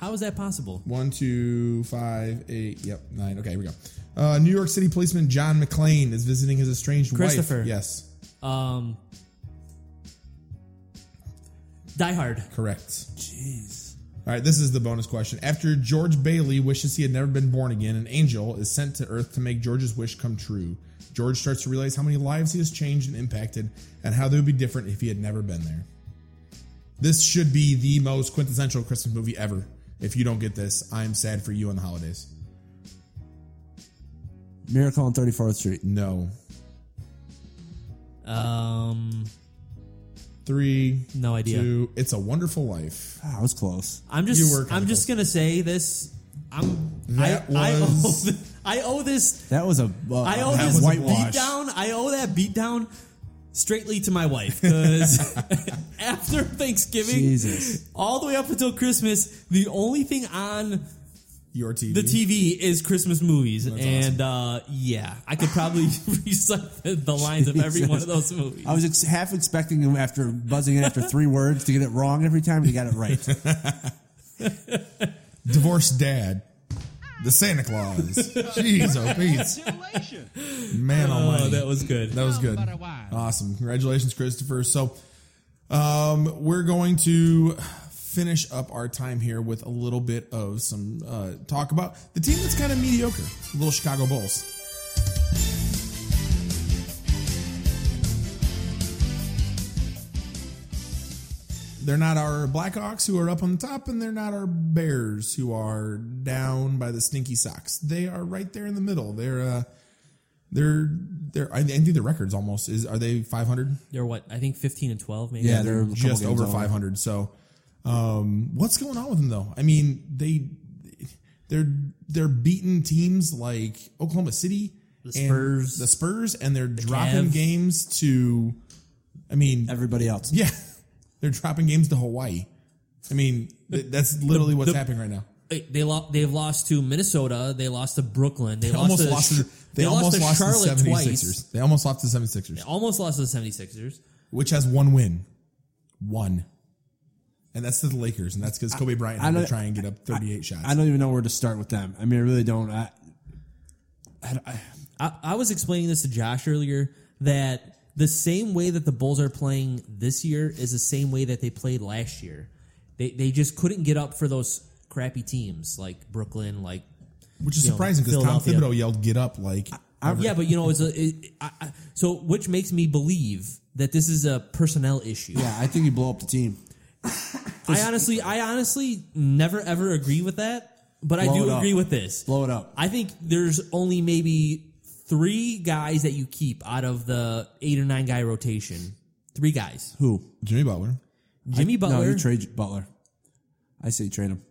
How is that possible? One, two, five, eight. Yep, nine. Okay, here we go. Uh, New York City policeman John McClane is visiting his estranged Christopher. wife. Yes, Um, Die Hard. correct. Jeez. All right, this is the bonus question. After George Bailey wishes he had never been born again, an angel is sent to Earth to make George's wish come true. George starts to realize how many lives he has changed and impacted, and how they would be different if he had never been there. This should be the most quintessential Christmas movie ever. If you don't get this, I am sad for you on the holidays. Miracle on 34th Street. No. Um, Three. No idea. Two. It's a Wonderful Life. Ah, I was close. I'm You just were kinda I'm just gonna say this. I'm That I, I, was- owe, I owe this That was a uh, I owe that this was a beat down. I owe that beat down straightly to my wife because after Thanksgiving, Jesus. all the way up until Christmas, the only thing on Your TV. the TV is Christmas movies, That's and uh, yeah, I could probably recite the, the lines of every one of those movies. I was ex- half expecting him after buzzing in after three words to get it wrong every time, and he got it right. Divorced Dad. The Santa Claus. Jeez, oh Pete. Man almighty. Oh, that was good. That was good. Awesome. Congratulations, Christopher. So, um, we're going to finish up our time here with a little bit of some uh, talk about the team that's kind of mediocre, the little Chicago Bulls. They're not our Blackhawks who are up on the top, and they're not our Bears who are down by the stinky socks. They are right there in the middle. They're uh, they're they're I think the records almost is are they 500? They're what I think fifteen and twelve, maybe. Yeah, they're a couple just over over. 500. So, um, what's going on with them though? I mean, they they're they're beating teams like Oklahoma City, The and Spurs. the Spurs, and they're dropping Cavs. games to. I mean, Everybody else. yeah, they're dropping games to Hawaii. I mean, th- that's literally what's the- happening right now. They they lo- they've lost to Minnesota. They lost to Brooklyn. They, They lost almost to lost. To, they, almost to lost to the Charlotte 76ers. twice. They almost lost to the 76ers, Almost lost to the 76ers. which has one win, one, and that's to the Lakers, and that's because Kobe Bryant had to try and get up 38 shots. I don't even know where to start with them. I mean, I really don't. I, I, I was explaining this to Josh earlier that the same way that the Bulls are playing this year is the same way that they played last year. They they just couldn't get up for those crappy teams like Brooklyn, like Which is surprising because Tom Thibodeau yelled "Get up!" like yeah, but you know, it's a it, I, I, so which makes me believe that this is a personnel issue. yeah, I think you blow up the team. I honestly, I honestly never ever agree with that, but I do agree with this. Blow it up. I think there's only maybe three guys that you keep out of the eight or nine guy rotation. Three guys: Who? Jimmy Butler. Jimmy Butler. No, Butler. you trade Butler. I say trade him.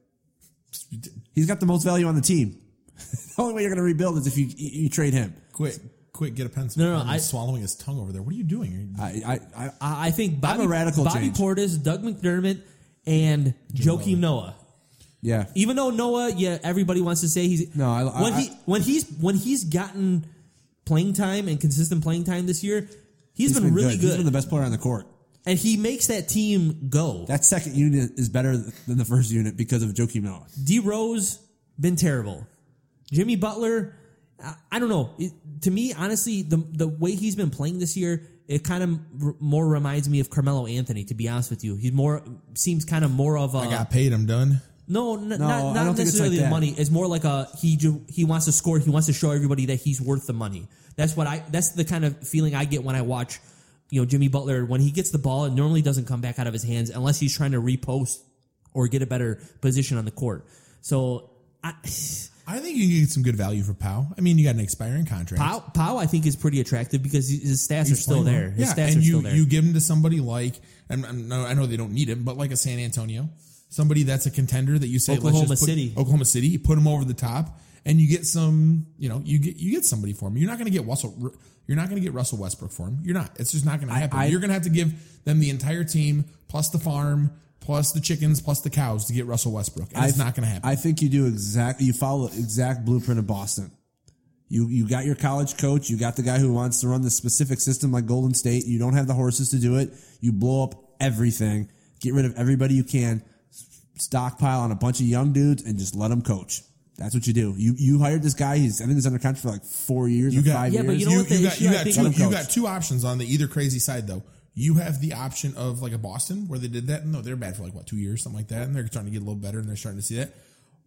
He's got the most value on the team. the only way you're going to rebuild is if you you trade him. Quick, quick, get a pencil. No, no, I'm I- swallowing his tongue over there. What are you doing? I I, I I I think Bobby, a radical Bobby change. Portis, Doug McDermott, and Joakim Noah. yeah. Even though Noah, yeah, everybody wants to say he's No, I- I- when he when he's when he's gotten playing time and consistent playing time this year, he's been, really good, He's been the best player on the court. and he makes that team go. That second unit is better than the first unit because of Joakim Noah. D Rose been terrible. Jimmy Butler, I, I don't know. It, to me, honestly, the the way he's been playing this year, it kind of r- more reminds me of Carmelo Anthony. To be honest with you, he's more seems kind of more of a I got paid. I'm done. No, n- not, not it's necessarily like money. It's more like a he ju- he wants to score. He wants to show everybody that he's worth the money. That's what I. That's the kind of feeling I get when I watch, you know, Jimmy Butler when he gets the ball. It normally doesn't come back out of his hands unless he's trying to repost or get a better position on the court. So. I, I think you can get some good value for Powell. I mean, you got an expiring contract. Powell, Powell, I think, is pretty attractive because his stats are still there. His yeah, stats and are you still there. you give him to somebody like, and I know they don't need him, but like a San Antonio, somebody that's a contender that you say let's Oklahoma put- City. Oklahoma City, you put them over the top, and you get some, you know, you get you get somebody for him. You're not going to get Russell. You're not going to get Russell Westbrook for him. You're not. It's just not going to happen. I- you're going to have to give them the entire team plus the farm plus the chickens plus the cows to get Russell Westbrook. And it's not going to happen. I think you do exactly. You follow the exact blueprint of Boston. You you got your college coach. You got the guy who wants to run the specific system like Golden State. You don't have the horses to do it. You blow up everything. Get rid of everybody you can. Stockpile on a bunch of young dudes and just let them coach. That's what you do. You you hired this guy. He's I think he's under contract for like four years You or got- five Yeah, years. but you know what the you got, issue you I got think- two, you got two options on the either crazy side though. You have the option of like a Boston where they did that. No, they're bad for like what two years, something like that, and they're starting to get a little better, and they're starting to see that.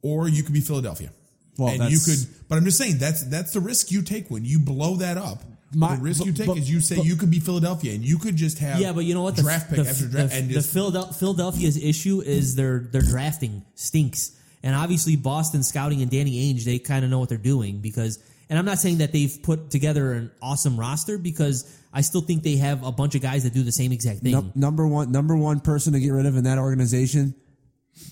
Or you could be Philadelphia, Well, and you could. But I'm just saying that's that's the risk you take when you blow that up. My- the risk but- you take but- is you say but- you could be Philadelphia, and you could just have Yeah, but you know what? The, draft pick the, after the, draft, and the just Philadel- Philadelphia's issue is their their drafting stinks, and obviously Boston scouting and Danny Ainge they kind of know what they're doing because. And I'm not saying that they've put together an awesome roster because I still think they have a bunch of guys that do the same exact thing. Num- number one number one person to get rid of in that organization,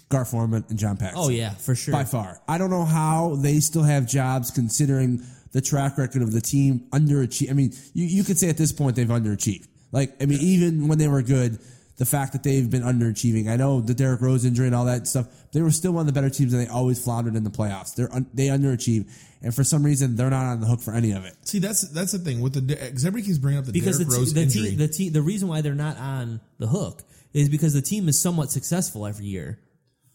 Gar Forman and John Paxson. oh yeah, for sure. by far. I don't know how they still have jobs considering the track record of the team underachieve. I mean, you, you could say at this point they've underachieved. Like, I mean, even when they were good, the fact that they've been underachieving. I know the Derrick Rose injury and all that stuff. They were still one of the better teams, and they always floundered in the playoffs. They're un, they underachieve, and for some reason, they're not on the hook for any of it. see that's that's the thing with the because everybody keeps bringing up the because the, Derrick te- Rose the injury. team, the team, the reason why they're not on the hook is because the team is somewhat successful every year.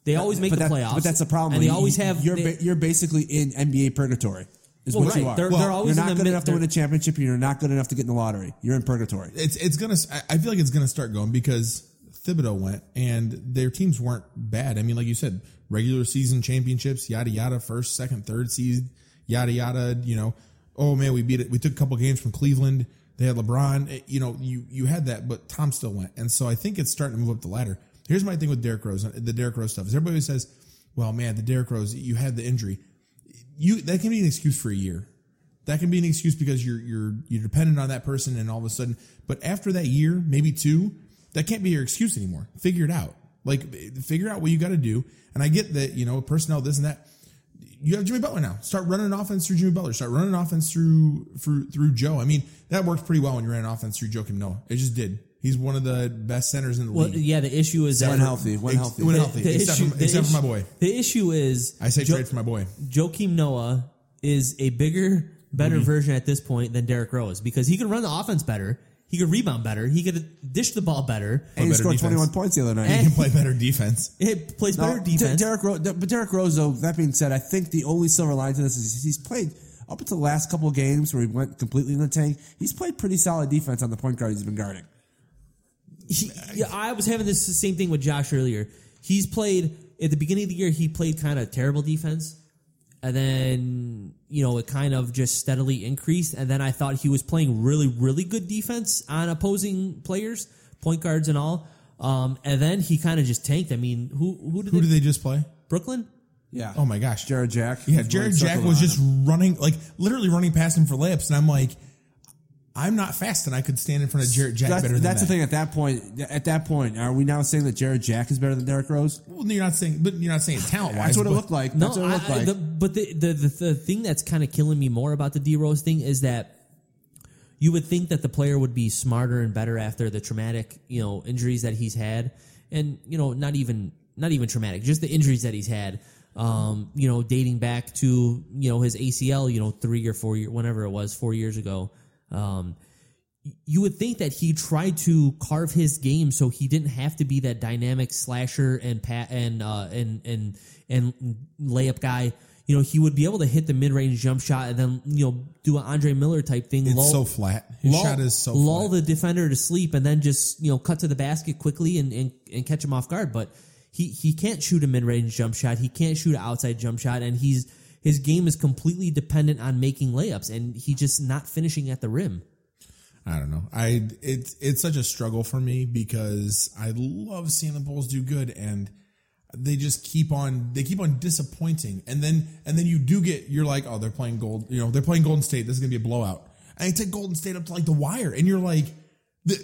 They always make but the that- playoffs, But that's a problem. and they You- always have. You're they- ba- you're basically in NBA purgatory. Is Well, what you right. are. They're- Well, they're always you're in not the good mid- enough to win a championship. You're not good enough to get in the lottery. You're in purgatory. it's it's gonna. I- I feel like it's gonna start going because Thibodeau went and their teams weren't bad. I mean, like you said, regular season championships, yada yada, first, second, third seed, yada yada. You know, oh man, we beat it. We took a couple games from Cleveland. They had LeBron. Eh, You know, you you had that, but Tom still went, and so I think it's starting to move up the ladder. Here's my thing with Derrick Rose, the Derrick Rose stuff. Is everybody says, "Well, man, the Derrick Rose, you had the injury." You that can be an excuse for a year. That can be an excuse because you're you're you're dependent on that person, and all of a sudden, but after that year, maybe two, that can't be your excuse anymore. Figure it out. Like figure out what you got to do. And I get that you know personnel this and that. You have Jimmy Butler now. Start running offense through Jimmy Butler. Start running offense through through through Joe. I mean that worked pretty well when you ran an offense through Joakim Noah. It just did. He's one of the best centers in the well, league. yeah, the issue is that When healthy, when Ex- healthy. when the- healthy, the except, issue- for, the except for my boy. The issue is I say Jo- trade for my boy. Joakim Noah is a bigger, better Mm-hmm. version at this point than Derrick Rose because he can run the offense better, he could rebound better, he could dish the ball better, And he better scored defense. 21 points the other night. And- He can play better defense. he plays No, better De- defense. Derrick Rose, but Derrick Rose, though, that being said, I think the only silver line to this is he's played up until the last couple of games where he went completely in the tank. He's played pretty solid defense on the point guard he's been guarding. He, yeah, I was having this same thing with Josh earlier. He's played at the beginning of the year. He played kind of terrible defense, and then you know it kind of just steadily increased. And then I thought he was playing really, really good defense on opposing players, point guards and all. Um, and then he kind of just tanked. I mean, who who did, Who they, did they just play? Brooklyn? Yeah. Oh my gosh, Jarrett Jack. Yeah, Jarrett Jack was just him. running, like literally running past him for layups, and I'm like, I'm not fast, and I could stand in front of Jarrett Jack That's, better than that's that. the thing. At that point, at that point, are we now saying that Jarrett Jack is better than Derrick Rose? Well, you're not saying, but you're not saying talent wise. That's what it looked like. No, That's what it looked I- I- like. the, but the, the the the thing that's kind of killing me more about the D Rose thing is that you would think that the player would be smarter and better after the traumatic, you know, injuries that he's had, and you know, not even not even traumatic, just the injuries that he's had. Um, you know, dating back to you know his ACL, you know, three or four year, whenever it was, four years ago. Um, you would think that he tried to carve his game so he didn't have to be that dynamic slasher and pat and uh, and and and layup guy. You know, he would be able to hit the mid range jump shot and then you know do an Andre Miller type thing. It's so flat. His shot is so lull flat. the defender to sleep and then just you know cut to the basket quickly and and, and catch him off guard. But he he can't shoot a mid range jump shot. He can't shoot an outside jump shot, and he's his game is completely dependent on making layups, and he just not finishing at the rim. I don't know. I it's it's such a struggle for me because I love seeing the Bulls do good and they just keep on they keep on disappointing. And then and then you do get you're like oh they're playing gold you know they're playing Golden State. This is gonna be a blowout. And you take Golden State up to like the wire and you're like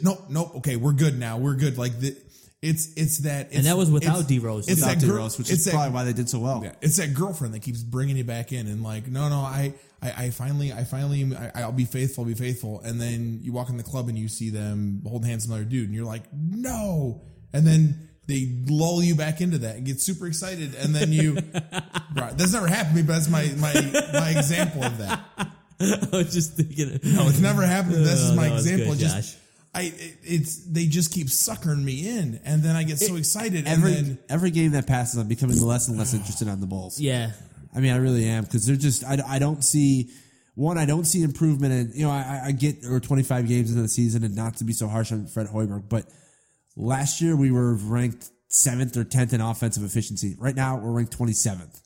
nope nope. Okay we're good now. We're good. Like the, it's it's that it's, And that was without D-Rose. it's Without that girl- D-Rose, which is that- probably why they did so well. yeah, it's that girlfriend that keeps bringing you back in and like, no, no, I, I, I finally, I finally, I, I'll be faithful, I'll be faithful. And then you walk in the club and you see them holding hands with another dude and you're like, no. And then they lull you back into that and get super excited. And then you, right, that's never happened to me, but that's my, my, my example of that. I was just thinking. No, it's never happened. This is Oh, my that was example. good, It just, I it, it's they just keep suckering me in, and then I get so excited, Every and then every game that passes, I'm becoming less and less interested on the Bulls. Yeah. I mean, I really am because they're just. I, I don't see one. I don't see improvement and You know, I, I get we're 25 games into the season, and not to be so harsh on Fred Hoiberg, but last year we were ranked seventh or tenth in offensive efficiency. Right now we're ranked 27th.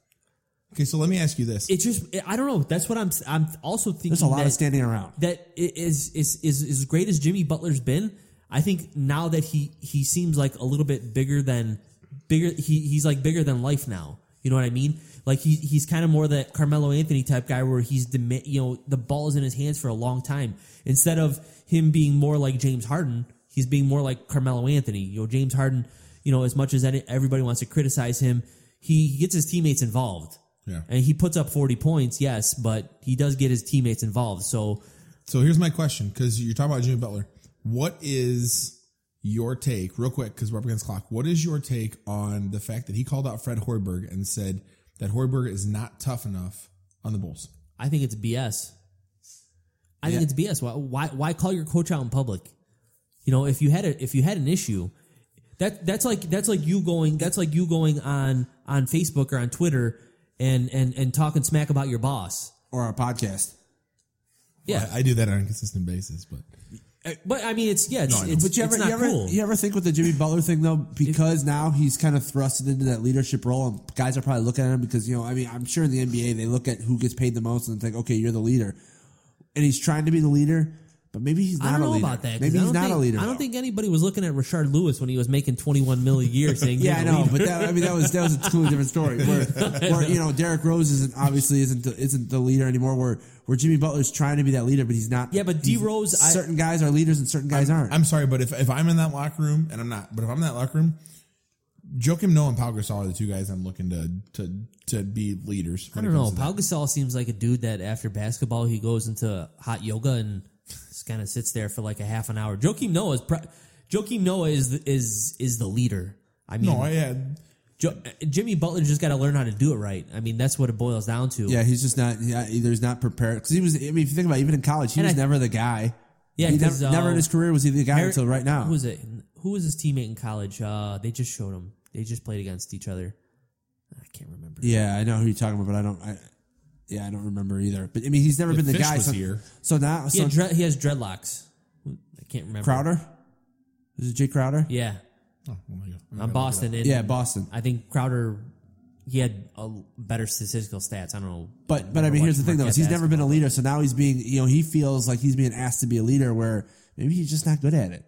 Okay. So let me ask you this: It just I don't know. That's what I'm I'm also thinking. There's a lot that, of standing around. That is is is as great as Jimmy Butler's been. I think now that he he seems like a little bit bigger than bigger. He he's like bigger than life now. You know what I mean? Like he he's kind of more that Carmelo Anthony type guy where he's demi- you know the ball is in his hands for a long time instead of him being more like James Harden. He's being more like Carmelo Anthony. You know James Harden. You know as much as any, everybody wants to criticize him, he, he gets his teammates involved. Yeah. and he puts up forty points, yes, but he does get his teammates involved. So So here's my question because you're talking about Jimmy Butler. What is your take, real quick, because we're up against the clock? What is your take on the fact that he called out Fred Hoiberg and said that Hoiberg is not tough enough on the Bulls? I think it's BS. I think it's BS. Why, why why call your coach out in public? You know, if you had a if you had an issue, that that's like that's like you going that's like you going on on Facebook or on Twitter and and and talking smack about your boss. Or our podcast. Yeah, I, I do that on a consistent basis, but uh, but I mean, it's yeah, it's, No, I know. it's, But you it's ever, not you, ever, cool. you ever think with the Jimmy Butler thing though, because now he's kind of thrusted into that leadership role, and guys are probably looking at him because you know, I mean, I'm sure in the NBA they look at who gets paid the most and think, okay, you're the leader, and he's trying to be the leader, but maybe he's not I don't a know leader. about that. 'cause Maybe I he's don't not think, a leader. I don't think anybody was looking at Rashard Lewis when he was making twenty one million a year, saying, Yeah, I "You're the know, leader." but that, I mean that was that was a totally different story. Where, where you know Derrick Rose isn't obviously isn't the, isn't the leader anymore. Where where Jimmy Butler's trying to be that leader, but he's not. Yeah, but D He's- Rose, I- certain guys are leaders and certain guys aren't. I'm sorry, but if, if I'm in that locker room, and I'm not, but if I'm in that locker room, Joakim Noah and Pau Gasol are the two guys I'm looking to to to be leaders. I when it don't know. comes to that. Pau Gasol seems like a dude that after basketball he goes into hot yoga and just kind of sits there for like a half an hour. Joakim Noah is pre- Joakim Noah is the, is is the leader. I mean, No, I had Jo- Jimmy Butler just got to learn how to do it right. I mean, that's what it boils down to. Yeah, he's just not. Yeah, either he's not prepared because he was. I mean, if you think about it, even in college, he And was I- never the guy. Yeah, he 'cause, never, never in uh, his career was he the guy Harry- until right now. Who was it? Who was his teammate in college? Uh, they just showed him. They just played against each other. I can't remember. yeah, I know who you're talking about, but I don't. I, yeah, I don't remember either. But I mean, he's never Yeah, been the Fish guy. was so, here. so now, He, so had dre- he has dreadlocks. I can't remember. Crowder is it Jae Crowder? Yeah, oh, oh my God. I'm on gonna Boston. look it and Yeah, Boston. I think Crowder. He had a better statistical stats. I don't know. But but I mean, here's the thing though: is he's never been a leader, so now he's being you know he feels like he's being asked to be a leader where maybe he's just not good at it.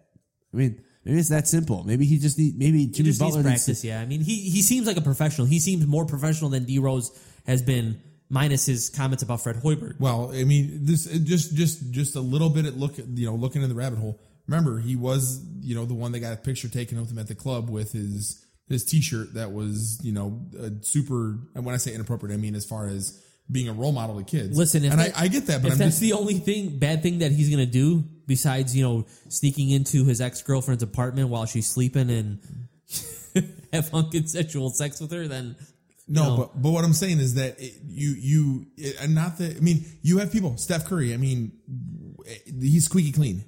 I mean, maybe it's that simple. Maybe he just need maybe He Jimmy just Butler needs needs to- practice. Yeah, I mean, he he seems like a professional. He seems more professional than D Rose has been, minus his comments about Fred Hoiberg. Well, I mean, this just just just a little bit at look, you know, looking in the rabbit hole. Remember, he was, you know, the one that got a picture taken with him at the club with his his T-shirt that was, you know, super. And when I say inappropriate, I mean as far as being a role model to kids. Listen, if and that- I, I get that, but if I'm that's just the only thing bad thing that he's gonna do besides you know sneaking into his ex girlfriend's apartment while she's sleeping and have unconsensual sex with her, then No, know, but but what I'm saying is that it, you you it, and not that I mean you have people Steph Curry. I mean he's squeaky clean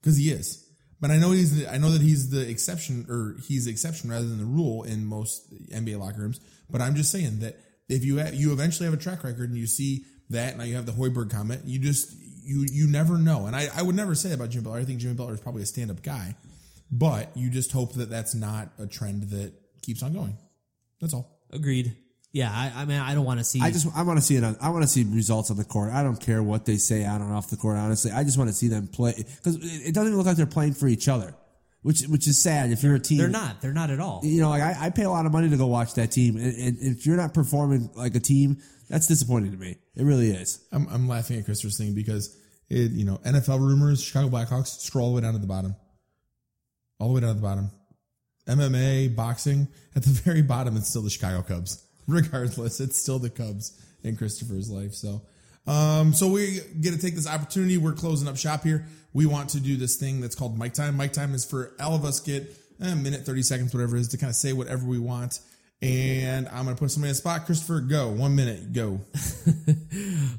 because he is. But I know he's the, I know that he's the exception or he's the exception rather than the rule in most NBA locker rooms. But I'm just saying that if you have, you eventually have a track record and you see that now you have the Hoiberg comment, you just you you never know. And I, I would never say about Jimmy Butler. I think Jimmy Butler is probably a stand up guy, but you just hope that that's not a trend that keeps on going. That's all. Agreed. Yeah, I, I mean, I don't want to see. I just I want to see it on. I want to see results on the court. I don't care what they say on and off the court. Honestly, I just want to see them play because it it doesn't even look like they're playing for each other, which which is sad. If you're a team, they're not. They're not at all. You know, like I, I pay a lot of money to go watch that team, and, and if you're not performing like a team, that's disappointing to me. It really is. I'm, I'm laughing at Christopher's thing because it, you know, NFL rumors, Chicago Blackhawks, scroll all the way down to the bottom. All the way down to the bottom. MMA, boxing, at the very bottom, it's still the Chicago Cubs. Regardless, it's still the Cubs in Christopher's life. So, um, so we get to take this opportunity. We're closing up shop here. We want to do this thing that's called Mic Time. Mic Time is for all of us get a minute, 30 seconds, whatever it is, to kind of say whatever we want And I'm going to put somebody in the spot. Christopher, go. One minute, go.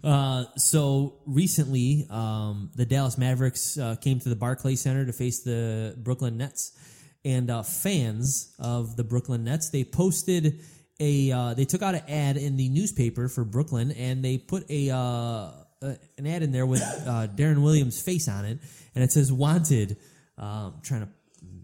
Uh, so recently, um, the Dallas Mavericks uh, came to the Barclays Center to face the Brooklyn Nets, and uh, fans of the Brooklyn Nets they posted a uh, they took out an ad in the newspaper for Brooklyn, and they put a uh, an ad in there with uh, Deron Williams' face on it, and it says "Wanted." Um, trying to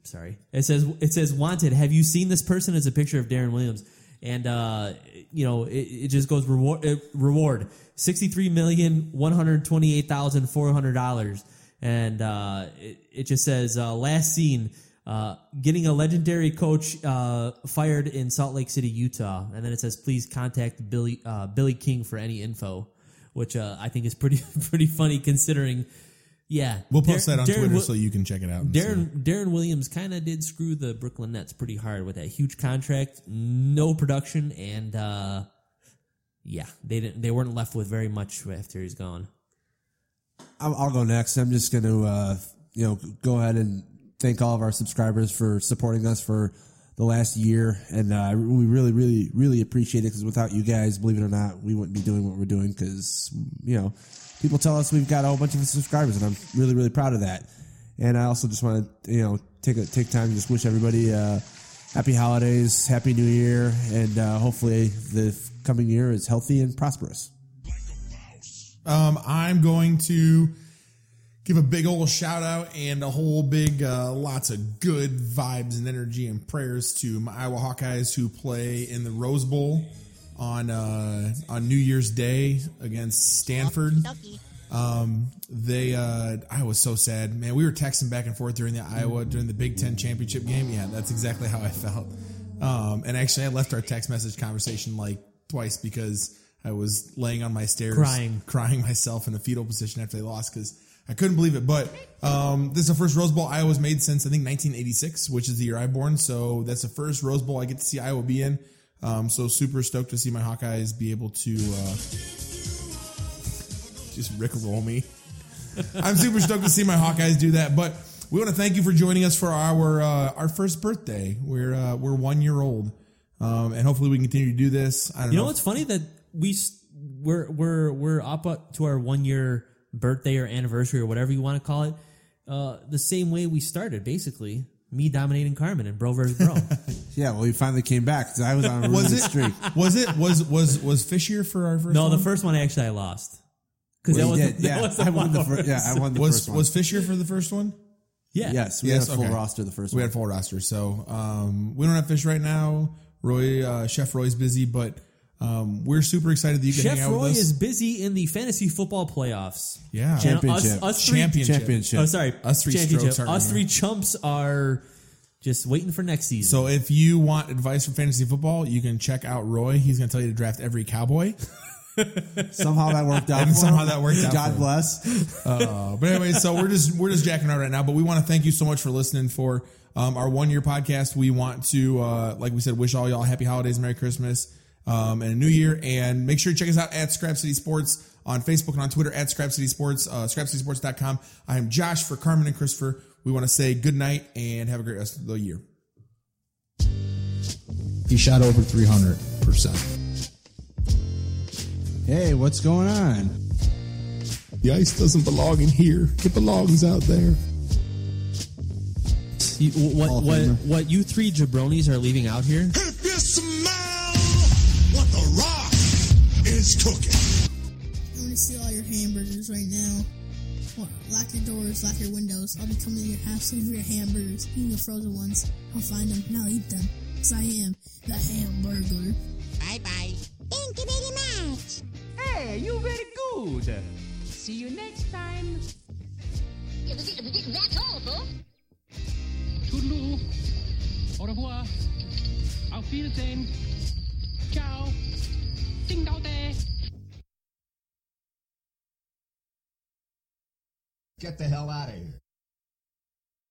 sorry. It says it says wanted. Have you seen this person? It's a picture of Deron Williams, and uh, you know it, it just goes reward reward sixty three million one hundred twenty eight thousand four hundred dollars, and uh, it, it just says last seen. Uh, getting a legendary coach uh, fired in Salt Lake City, Utah, and then it says, "Please contact Billy uh, Billy King for any info," which uh, I think is pretty pretty funny considering. Yeah, We'll post Dar- that on Deron Twitter Wi- so you can check it out. and see. Deron Deron Williams kind of did screw the Brooklyn Nets pretty hard with that huge contract, no production, and uh, yeah, they didn't. They weren't left with very much after he's gone. I'll, I'll go next. I'm just going to, uh, you know, go ahead and thank all of our subscribers for supporting us for the last year, and uh, we really, really, really appreciate it because without you guys, believe it or not, we wouldn't be doing what we're doing because you know people tell us we've got a whole bunch of subscribers, and I'm really, really proud of that. And I also just want to, you know, take a, take time to just wish everybody uh, happy holidays, happy New Year, and uh, hopefully the coming year is healthy and prosperous. Um, I'm going to give a big old shout out and a whole big, uh, lots of good vibes and energy and prayers to my Iowa Hawkeyes who play in the Rose Bowl on uh, on New Year's Day against Stanford. Um, they, uh, I was so sad, man. We were texting back and forth during the Iowa during the Big Ten championship game. Yeah, that's exactly how I felt. Um, and actually, I left our text message conversation like twice because I was laying on my stairs, Crying. crying myself in a fetal position after they lost because I couldn't believe it. But um, this is the first Rose Bowl Iowa's made since I think 1986, which is the year I born. So that's the first Rose Bowl I get to see Iowa be in. Um, so super stoked to see my Hawkeyes be able to uh, just rickroll me. I'm super stoked to see my Hawkeyes do that. But we want to thank you for joining us for our uh, our first birthday. We're uh, we're one year old, um, and hopefully we can continue to do this. I don't You know. know what's funny that we we're we're we're up to our one year birthday or anniversary or whatever you want to call it, uh, the same way we started, basically. Me dominating Carmen and bro versus bro. Yeah, well, he finally came back because I was on a really was it streak. was it was was was Fish here for our first? no, the first one actually I lost because Well, that you was did. that yeah, was the I won the one first. Yeah, I won the was first one. was Fish here for the first one? yeah yes, we Yes, had a full okay. roster the first We one. had full roster, so um, we don't have Fish right now. Roy, uh, Chef Roy's busy, but um, we're super excited that you can Chef hang out Roy with us. is busy in the fantasy football playoffs. yeah, You Championship. Us, us three, championship. Championship. Oh, sorry. Us three championship. strokes are- Us three chumps are just waiting for next season. So if you want advice for fantasy football, you can check out Roy. He's going to tell you to draft every cowboy. Somehow that worked out. And for somehow him. that worked out for God him. bless. Uh, but anyway, so we're just we're just jacking around right now. But we want to thank you so much for listening for um, our one year podcast. We want to, uh, like we said, wish all y'all happy holidays, Merry Christmas, um, and a New Year. And make sure you check us out at Scrap City Sports on Facebook and on Twitter at Scrap City Sports, uh, ScrapCitySports.com. I am Josh for Carmen and Christopher. We want to say good night and have a great rest of the year. He shot over 300%. Hey, what's going on? The ice doesn't belong in here. It belongs out there. You, what what what you three jabronis are leaving out here? Is cooking. I want to steal all your hamburgers right now. Well, lock your doors, lock your windows. I'll be coming to your house looking for your hamburgers, even the frozen ones. I'll find them and I'll eat them. Because I am the hamburger. Bye bye. Thank you very much. Hey, you very good. See you next time. That's all, folks. Toodaloo. Au revoir. Auf Wiedersehen. Ciao. Get the hell out of here.